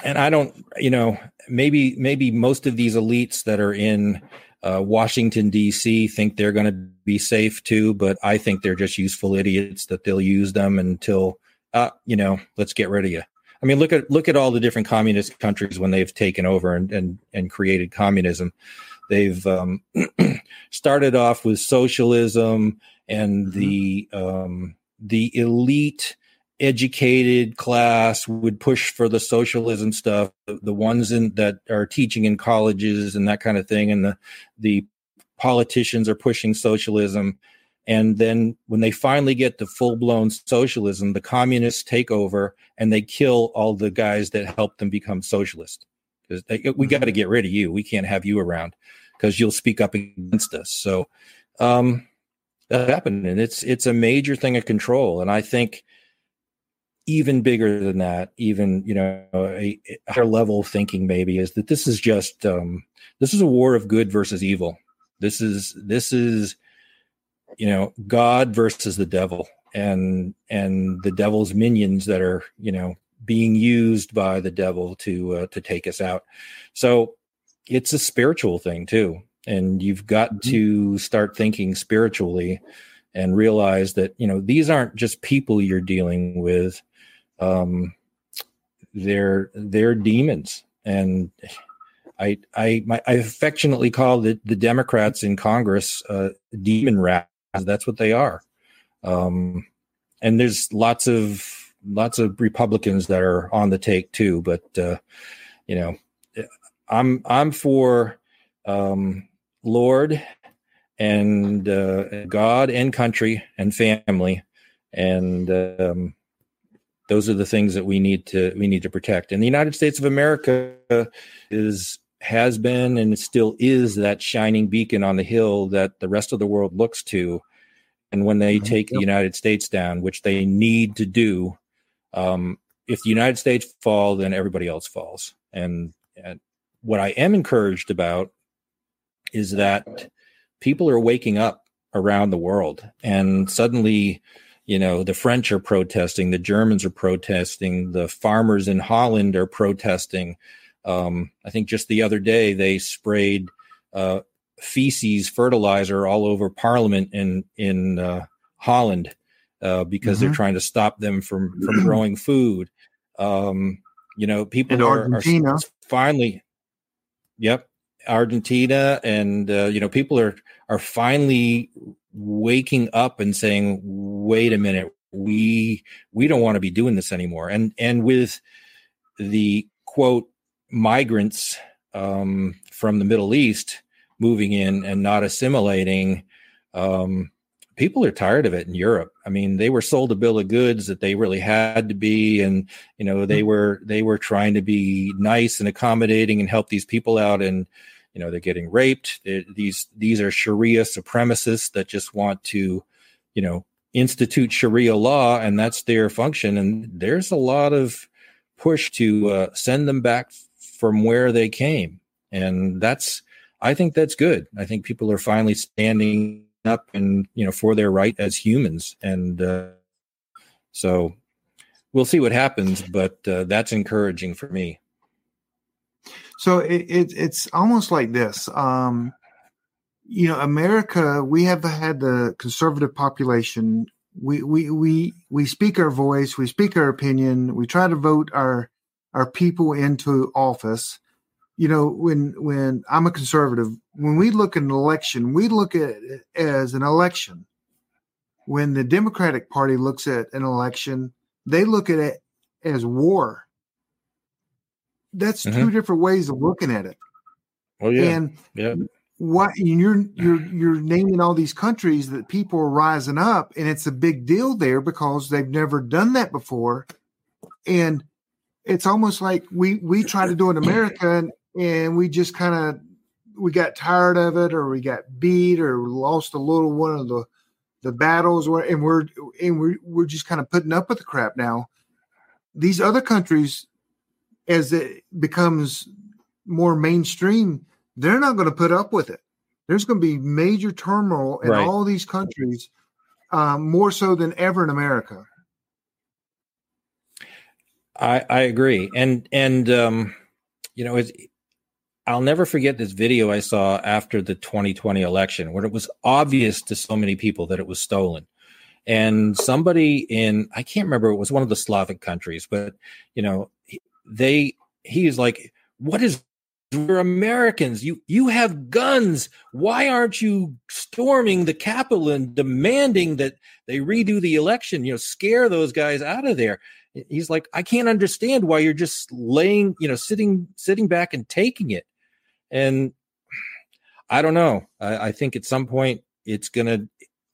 and I don't, you know, maybe maybe most of these elites that are in uh, Washington D.C. think they're going to be safe too, but I think they're just useful idiots that they'll use them until, uh, you know, let's get rid of you. I mean, look at look at all the different communist countries when they've taken over and and, and created communism. They've um, started off with socialism and mm-hmm. the um, the elite educated class would push for the socialism stuff the ones in that are teaching in colleges and that kind of thing and the the politicians are pushing socialism and then when they finally get to full blown socialism, the communists take over and they kill all the guys that helped them become socialist. Because we mm-hmm. got to get rid of you. We can't have you around because you'll speak up against us. So um, that happened, and it's it's a major thing of control. And I think even bigger than that, even you know a, a higher level of thinking maybe is that this is just um, this is a war of good versus evil. This is this is you know god versus the devil and and the devil's minions that are you know being used by the devil to uh, to take us out so it's a spiritual thing too and you've got mm-hmm. to start thinking spiritually and realize that you know these aren't just people you're dealing with um they're they're demons and I I my, I affectionately call the, the Democrats in Congress uh, demon rat that's what they are. Um, and there's lots of lots of Republicans that are on the take too. But uh, you know, I'm I'm for um, Lord and uh, God and country and family, and um, those are the things that we need to we need to protect. And the United States of America is has been and still is that shining beacon on the hill that the rest of the world looks to. And when they mm-hmm. take the United States down, which they need to do, um, if the United States fall, then everybody else falls. And, and what I am encouraged about is that people are waking up around the world, and suddenly, you know, the French are protesting, the Germans are protesting, the farmers in Holland are protesting. Um, I think just the other day they sprayed uh, feces fertilizer all over Parliament in in uh, Holland uh, because mm-hmm. they're trying to stop them from from growing food. Um, you know, people are, are, finally, yep, Argentina, and uh, you know, people are are finally waking up and saying, "Wait a minute, we we don't want to be doing this anymore." And and with the quote migrants um, from the Middle East moving in and not assimilating. Um, people are tired of it in Europe. I mean, they were sold a bill of goods that they really had to be, and you know they mm-hmm. were they were trying to be nice and accommodating and help these people out, and you know they're getting raped. They're, these these are Sharia supremacists that just want to, you know, institute Sharia law, and that's their function. And there's a lot of push to uh, send them back from where they came, and that's I think that's good. I think people are finally standing up and you know for their right as humans, and uh, so we'll see what happens. But uh, that's encouraging for me. So it, it, it's almost like this. Um, you know, America, we have had the conservative population. We, we, we, we speak our voice, we speak our opinion, we try to vote our, our people into office you know when when i'm a conservative when we look at an election we look at it as an election when the democratic party looks at an election they look at it as war that's mm-hmm. two different ways of looking at it. Oh yeah. And yeah. what you're you're you're naming all these countries that people are rising up and it's a big deal there because they've never done that before. And it's almost like we we try to do in america and, and we just kind of we got tired of it or we got beat or lost a little one of the the battles and we're and we're, we're just kind of putting up with the crap now. These other countries as it becomes more mainstream, they're not going to put up with it. There's going to be major turmoil in Right. all these countries, um, more so than ever in America. I, I agree, and and um, you know, it's, I'll never forget this video I saw after the 2020 election, where it was obvious to so many people that it was stolen, and somebody in I can't remember it was one of the Slavic countries, but you know, they he is like, what is we're Americans. You you have guns. Why aren't you storming the Capitol and demanding that they redo the election? You know, scare those guys out of there he's like i can't understand why you're just laying you know sitting sitting back and taking it and i don't know i, I think at some point it's gonna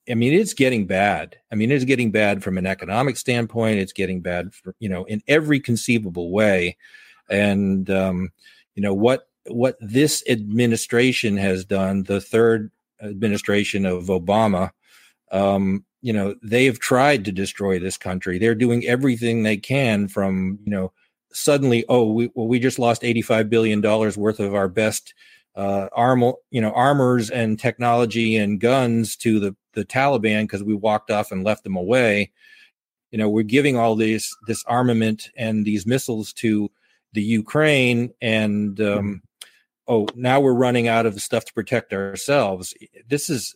i mean it's getting bad. I mean it's getting bad from an economic standpoint. It's getting bad for you know in every conceivable way. And um you know what what this administration has done the third administration of obama um, you know, they have tried to destroy this country. They're doing everything they can from, you know, suddenly, oh, we, well, we just lost $85 billion worth of our best uh, armor, you know, armors and technology and guns to the, the Taliban because we walked off and left them away. You know, we're giving all this, this armament and these missiles to the Ukraine and, um, oh, now we're running out of the stuff to protect ourselves. This is,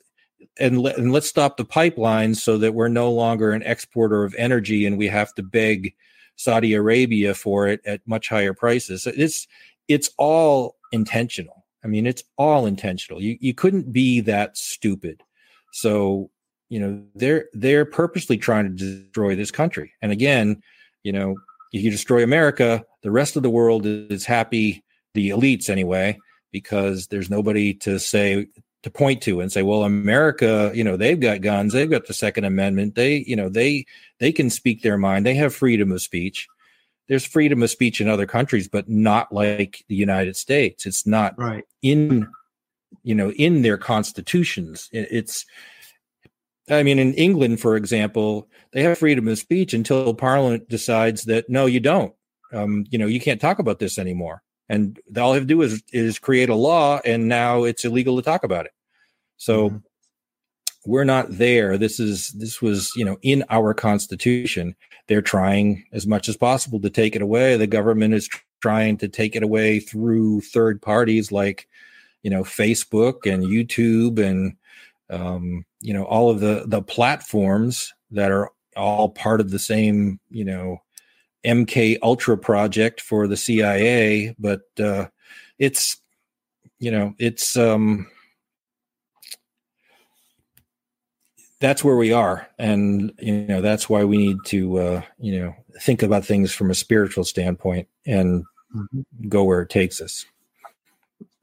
and, let, and let's stop the pipelines so that we're no longer an exporter of energy and we have to beg Saudi Arabia for it at much higher prices. It's it's all intentional. I mean, it's all intentional. You you couldn't be that stupid. So you know they're they're purposely trying to destroy this country. And again, you know, if you destroy America, the rest of the world is happy. The elites, anyway, because there's nobody to say to point to and say, well, America, you know, they've got guns, they've got the Second Amendment, they, you know, they they can speak their mind, they have freedom of speech. There's freedom of speech in other countries, but not like the United States. It's not Right. in, you know, in their constitutions. It's, I mean, in England, for example, they have freedom of speech until Parliament decides that no, you don't. Um, you know, you can't talk about this anymore and all they have to do is is create a law and now it's illegal to talk about it so Mhm. we're not there this is this was you know in our constitution they're trying as much as possible to take it away. The government is tr- trying to take it away through third parties like you know facebook and youtube and um, you know all of the the platforms that are all part of the same you know MK Ultra project for the CIA, but uh, it's you know it's um, that's where we are, and you know that's why we need to uh, you know think about things from a spiritual standpoint and Mhm. go where it takes us.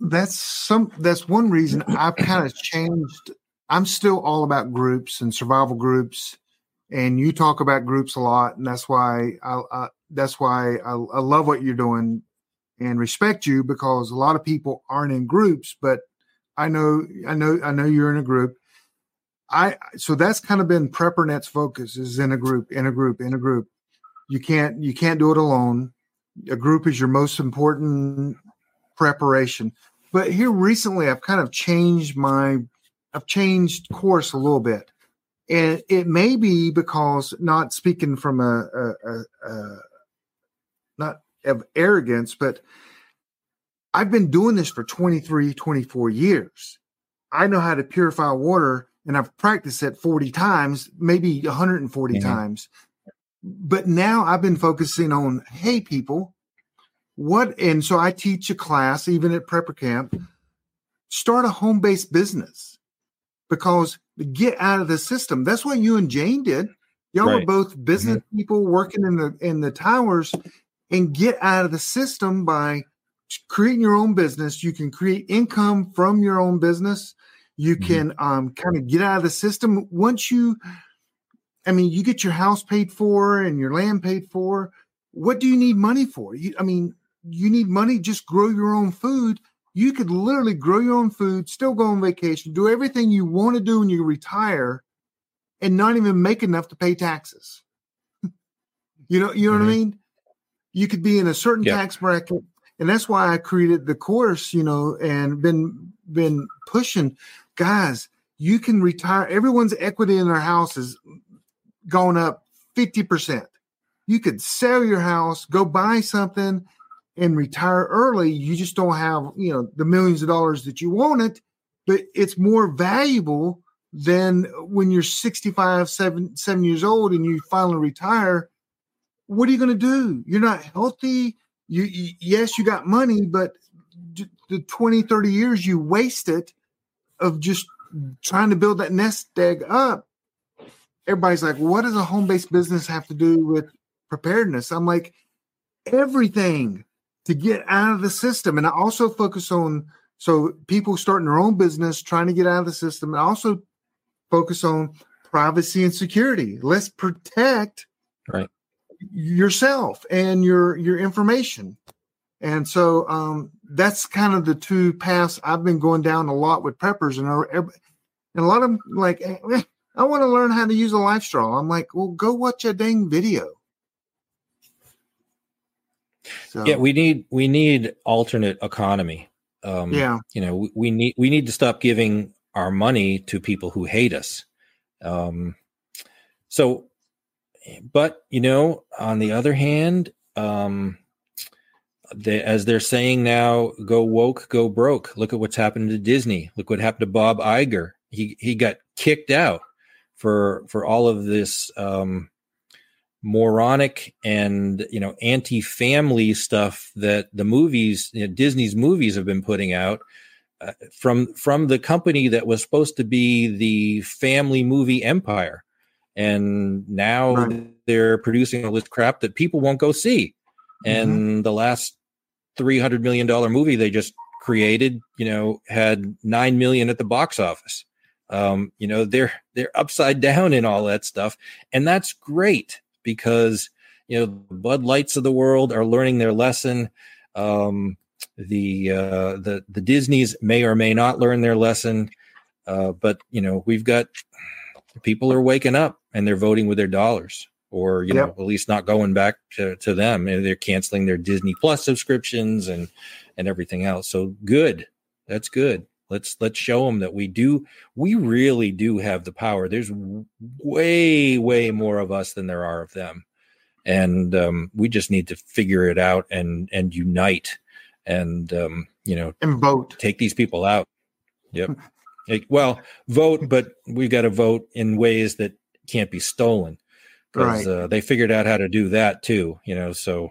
that's some that's one reason I've kind of changed. I'm still all about groups and survival groups, and you talk about groups a lot, and that's why I, I that's why I, I love what you're doing and respect you because a lot of people aren't in groups, but I know I know I know you're in a group. I so that's kind of been PrepperNet's focus is in a group, in a group, in a group. You can't you can't do it alone. A group is your most important preparation but here recently i've kind of changed my i've changed course a little bit and it may be because not speaking from a, a, a, a not of arrogance but i've been doing this for 23 24 years i know how to purify water and i've practiced it 40 times maybe 140 Mhm. times. But now i've been focusing on hey people what and so i teach a class even at prepper camp start a home-based business because get out of the system. That's what you and jane did. Y'all were both business people working in the in the towers and get out of the system by creating your own business. You can create income from your own business you Mhm. can um, kind of get out of the system once you i mean you get your house paid for and your land paid for what do you need money for you, i mean you need money just grow your own food you could literally grow your own food still go on vacation do everything you want to do when you retire and not even make enough to pay taxes you know you know what i Mhm. mean You could be in a certain Yep. tax bracket, and that's why I created the course, you know, and been been pushing guys. You can retire. Everyone's equity in their house is gone up fifty percent. You could sell your house, go buy something, and retire early. You just don't have, you know, the millions of dollars that you wanted, but it's more valuable than when you're 65, seven, seven years old and you finally retire. What are you going to do? You're not healthy. You, you yes, you got money, but the 20, 30 years you wasted of just trying to build that nest egg up. Everybody's like, what does a home based business have to do with preparedness? I'm like, everything to get out of the system. And I also focus on so people starting their own business, trying to get out of the system, and also focus on privacy and security. Let's protect Right. yourself and your your information. And so um, that's kind of the two paths I've been going down a lot with preppers, and, and a lot of them like, "Eh, I want to learn how to use a life straw. I'm like, well, go watch a dang video. So, Yeah, we need we need alternate economy. Um, yeah, you know, we, we need we need to stop giving our money to people who hate us. Um, so, but you know, on the other hand, um, they, as they're saying now, go woke, go broke. Look at what's happened to Disney. Look what happened to Bob Iger. He he got kicked out for for all of this um, moronic and you know anti-family stuff that the movies you know, Disney's movies have been putting out uh, from from the company that was supposed to be the family movie empire and now Right. they're producing all this crap that people won't go see and the last 300 million dollar movie they just created you know had 9 million at the box office. Um you know they're they're upside down in all that stuff. And that's great because you know the bud lights of the world are learning their lesson. Um the uh the the disneys may or may not learn their lesson. Uh but you know we've got people are waking up and they're voting with their dollars or you Yep. know at least not going back to, to them and they're canceling their disney plus subscriptions and and everything else so good that's good let's let's show them that we do we really do have the power there's way way more of us than there are of them and um, we just need to figure it out and and unite and um, you know and vote. take these people out. Yep. Like, well, vote, but we've got to vote in ways that can't be stolen because Right. uh, they figured out how to do that too. You know, so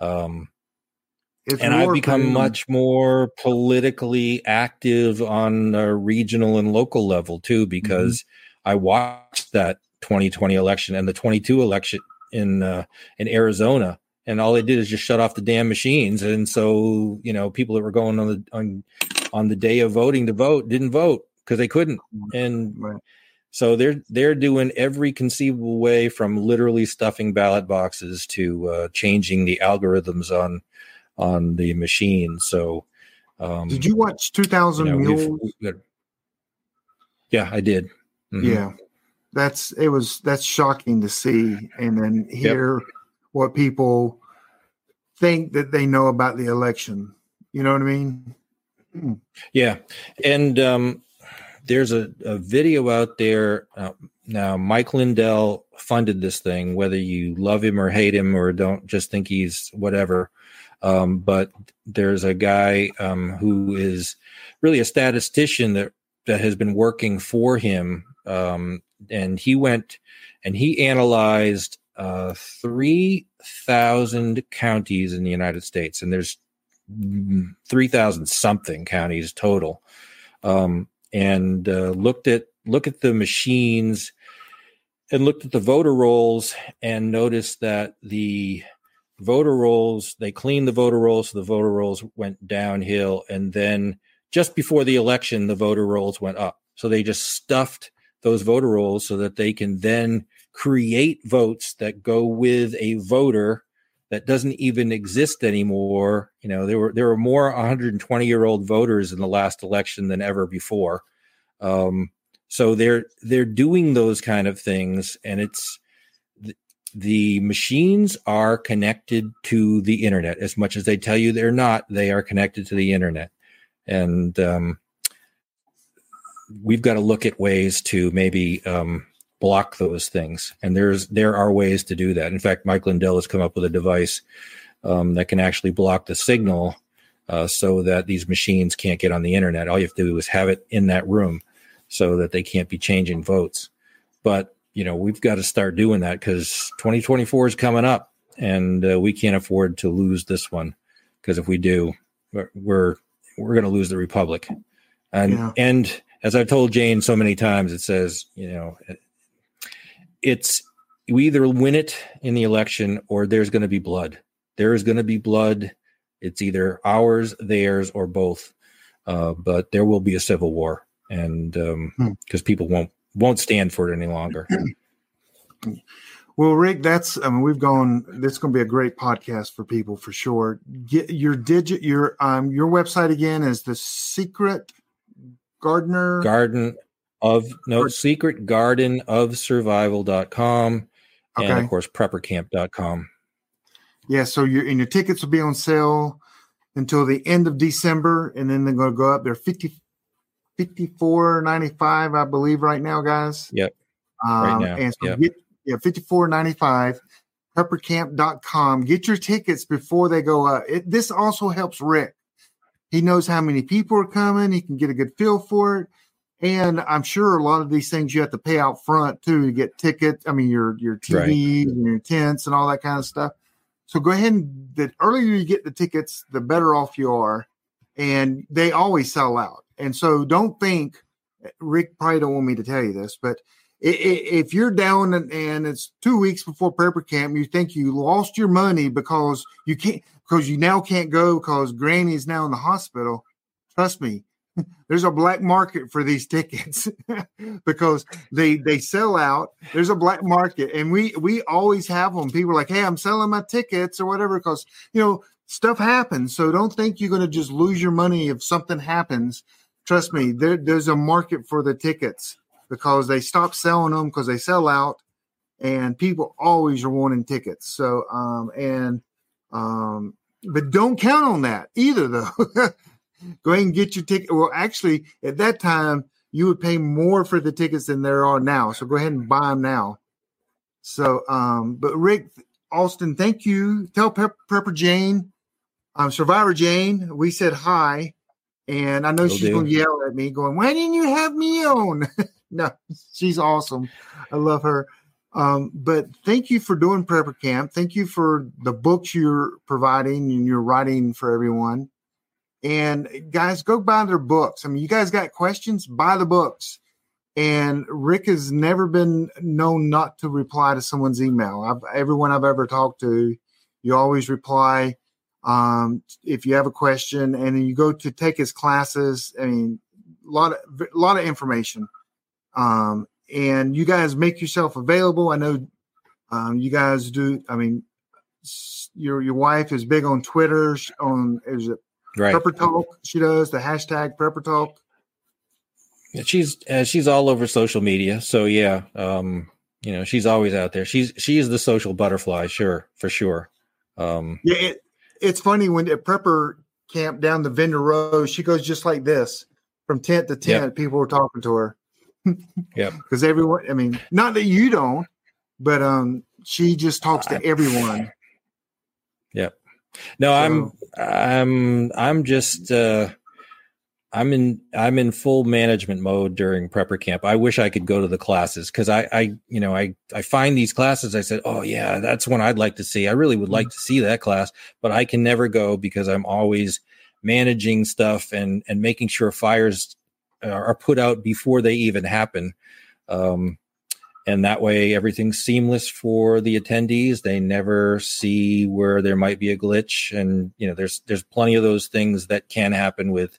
um, It's and I've become much more politically active on a regional and local level too because I watched that 2020 election and the 22 election in uh, in Arizona and all they did is just shut off the damn machines and so you know people that were going on the on on the day of voting to vote didn't vote because they couldn't and Right. So they're they're doing every conceivable way from literally stuffing ballot boxes to uh, changing the algorithms on on the machine. So, um, Did you watch 2000 you know, Mules? yeah, I did. Mhm. Yeah, that's it was that's shocking to see, and then hear what people think that they know about the election. You know what I mean? Yeah, and um, there's a, a video out there uh, now. Mike Lindell funded this thing, whether you love him or hate him or don't, just think he's whatever. Um, but there's a guy um, who is really a statistician that that has been working for him, um, and he went and he analyzed uh, three thousand counties in the United States, and there's three thousand something counties total, um, and uh, looked at look at the machines and looked at the voter rolls and noticed that the voter rolls they cleaned the voter rolls so the voter rolls went downhill and then just before the election the voter rolls went up. So they just stuffed those voter rolls so that they can then create votes that go with a voter that doesn't even exist anymore. You know, there were there were more 120 year old voters in the last election than ever before. Um, so they're they're doing those kind of things, and it's the machines are connected to the internet as much as they tell you they're not they are connected to the internet and um, we've got to look at ways to maybe um, block those things. And there's there are ways to do that. In fact mike lindell has come up with a device um, that can actually block the signal uh, so that these machines can't get on the internet. All you have to do is have it in that room so that they can't be changing votes. But you know we've got to start doing that because 2024 is coming up and uh, we can't afford to lose this one. Because if we do we're we're, going to lose the republic. And Yeah. and as i've told jane so many times it says you know it's we either win it in the election or there's going to be blood there is going to be blood it's either ours theirs or both uh, but there will be a civil war and because Hmm. people won't won't stand for it any longer Well, Rick, that's I mean we've gone. This is going to be a great podcast for people for sure. Get your digit your um your website again is the Secret Gardener. garden of no Gar- secret garden of survival.com and of course preppercamp.com Yeah, so your and your tickets will be on sale until the end of December, and then they're going to go up. They're 50 54.95, I believe, right now, guys. Yep. Um, Right now, And so yep. get yeah, 54.95, preppercamp.com. Get your tickets before they go up. It, this also helps Rick. He knows how many people are coming. He can get a good feel for it. And I'm sure a lot of these things you have to pay out front too to get tickets. I mean, your your Right. TVs and your tents and all that kind of stuff. So go ahead and the earlier you get the tickets, the better off you are. And they always sell out. And so don't think Rick probably don't want me to tell you this, but if you're down and, it's two weeks before prepper camp, you think you lost your money because you can't because you now can't go because Granny is now in the hospital. Trust me, there's a black market for these tickets because they they sell out. There's a black market, and we we always have them. People like, "Hey, I'm selling my tickets or whatever," because you know stuff happens. So don't think you're going to just lose your money if something happens. Trust me, there, there's a market for the tickets because they stop selling them because they sell out, and people always are wanting tickets. So um and um but don't count on that either though. Go ahead and get your ticket. Well, actually, at that time, you would pay more for the tickets than there are now. So go ahead and buy them now. So, um, but Rick Austin, thank you. Tell Pep, Prepper Jane, um, Survivor Jane, we said hi, and I know Will she's going to yell at me, going, "Why didn't you have me on?" no, she's awesome. I love her. Um, but thank you for doing Prepper Camp. Thank you for the books you're providing and you're writing for everyone. And guys, go buy their books. I mean, you guys got questions? Buy the books. And Rick has never been known not to reply to someone's email. I've, everyone I've ever talked to, you always reply um, if you have a question, and then you go to take his classes. I mean, a lot of a lot of information. Um, and you guys make yourself available. I know um, you guys do. I mean, your your wife is big on Twitter. On is it right Prepper Talk? She does the hashtag Prepper Talk. Yeah, she's uh, she's all over social media so yeah um you know she's always out there she's she is the social butterfly sure for sure um Yeah, it, it's funny when at Prepper Camp down the vendor row, she goes just like this from tent to tent. Yep. People were talking to her. yeah, Because everyone, I mean, not that you don't, but um, she just talks to everyone. No i'm i'm i'm just uh i'm in i'm in full management mode during prepper camp. I wish i could go to the classes because i i you know i i find these classes i said oh yeah that's one i'd like to see. I really would like to see that class but i can never go because i'm always managing stuff and and making sure fires are are put out before they even happen. Um and that way everything's seamless for the attendees. They never see where there might be a glitch. And you know there's there's plenty of those things that can happen with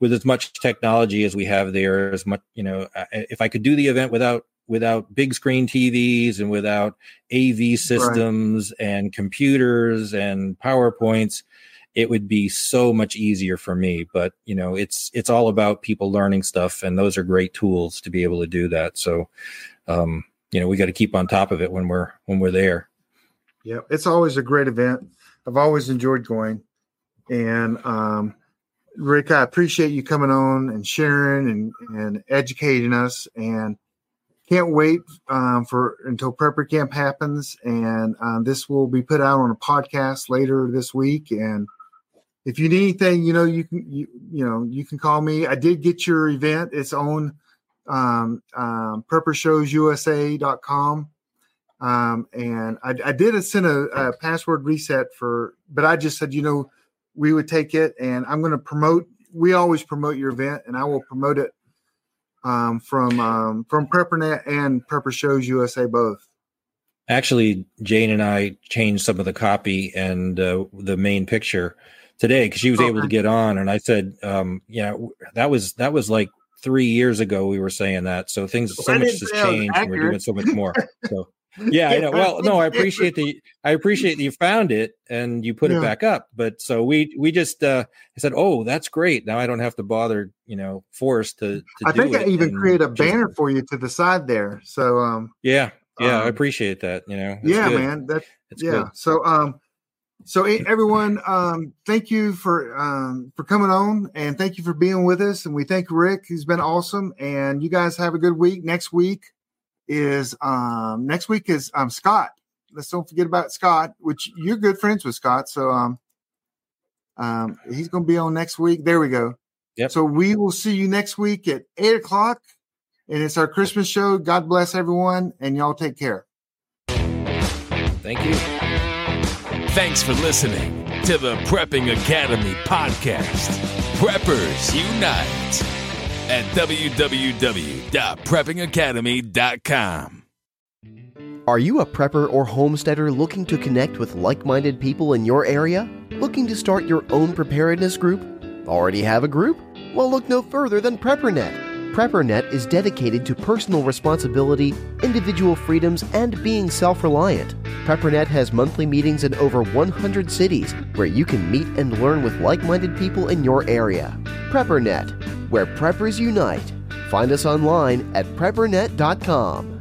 with as much technology as we have there as much you know if i could do the event without without big screen tvs and without av systems and computers and powerpoints it would be so much easier for me. But you know it's it's all about people learning stuff and those are great tools to be able to do that. So um you know we got to keep on top of it when we're when we're there. Yeah, it's always a great event. I've always enjoyed going, and um, Rick, I appreciate you coming on and sharing and and educating us, and can't wait um, for until prepper camp happens, and um, this will be put out on a podcast later this week. And if you need anything, you know, you can you, you know you can call me. I did get your event. It's on um, um, preppershowsusa.com. Um, and I, I did send a, a password reset for, but I just said, you know, we would take it and I'm going to promote. We always promote your event and I will promote it um, from um, from PrepperNet and Prepper Shows USA both. Actually, Jane and I changed some of the copy and uh, the main picture today because she was okay. able to get on, and I said, um, know, that was that was like three years ago. We were saying that, so things so much has changed, and we're doing so much more. So. Yeah, I know. Well, no, I appreciate the I appreciate that you found it and you put yeah. it back up. But so we we just uh I said, oh, that's great. Now I don't have to bother, you know, forced to. to I think I even create a banner for you to the side there. So um yeah, yeah, um, I appreciate that. You know, yeah, good. man. That's yeah. Good. So um, so everyone, um, thank you for um for coming on and thank you for being with us. And we thank Rick. He's been awesome. And you guys have a good week. Next week is um next week is um Scott. Let's don't forget about Scott, which you're good friends with Scott. So um um he's gonna be on next week. There we go. Yep. So we will see you next week at eight o'clock. And it's our Christmas show. God bless everyone and y'all take care. Thank you. Thanks for listening to the Prepping Academy podcast. Preppers Unite at www.preppingacademy.com. Are you a prepper or homesteader looking to connect with like minded people in your area? Looking to start your own preparedness group? Already have a group? Well, look no further than PrepperNet. PrepperNet is dedicated to personal responsibility, individual freedoms, and being self reliant. PrepperNet has monthly meetings in over 100 cities where you can meet and learn with like minded people in your area. PrepperNet, where preppers unite. Find us online at preppernet.com.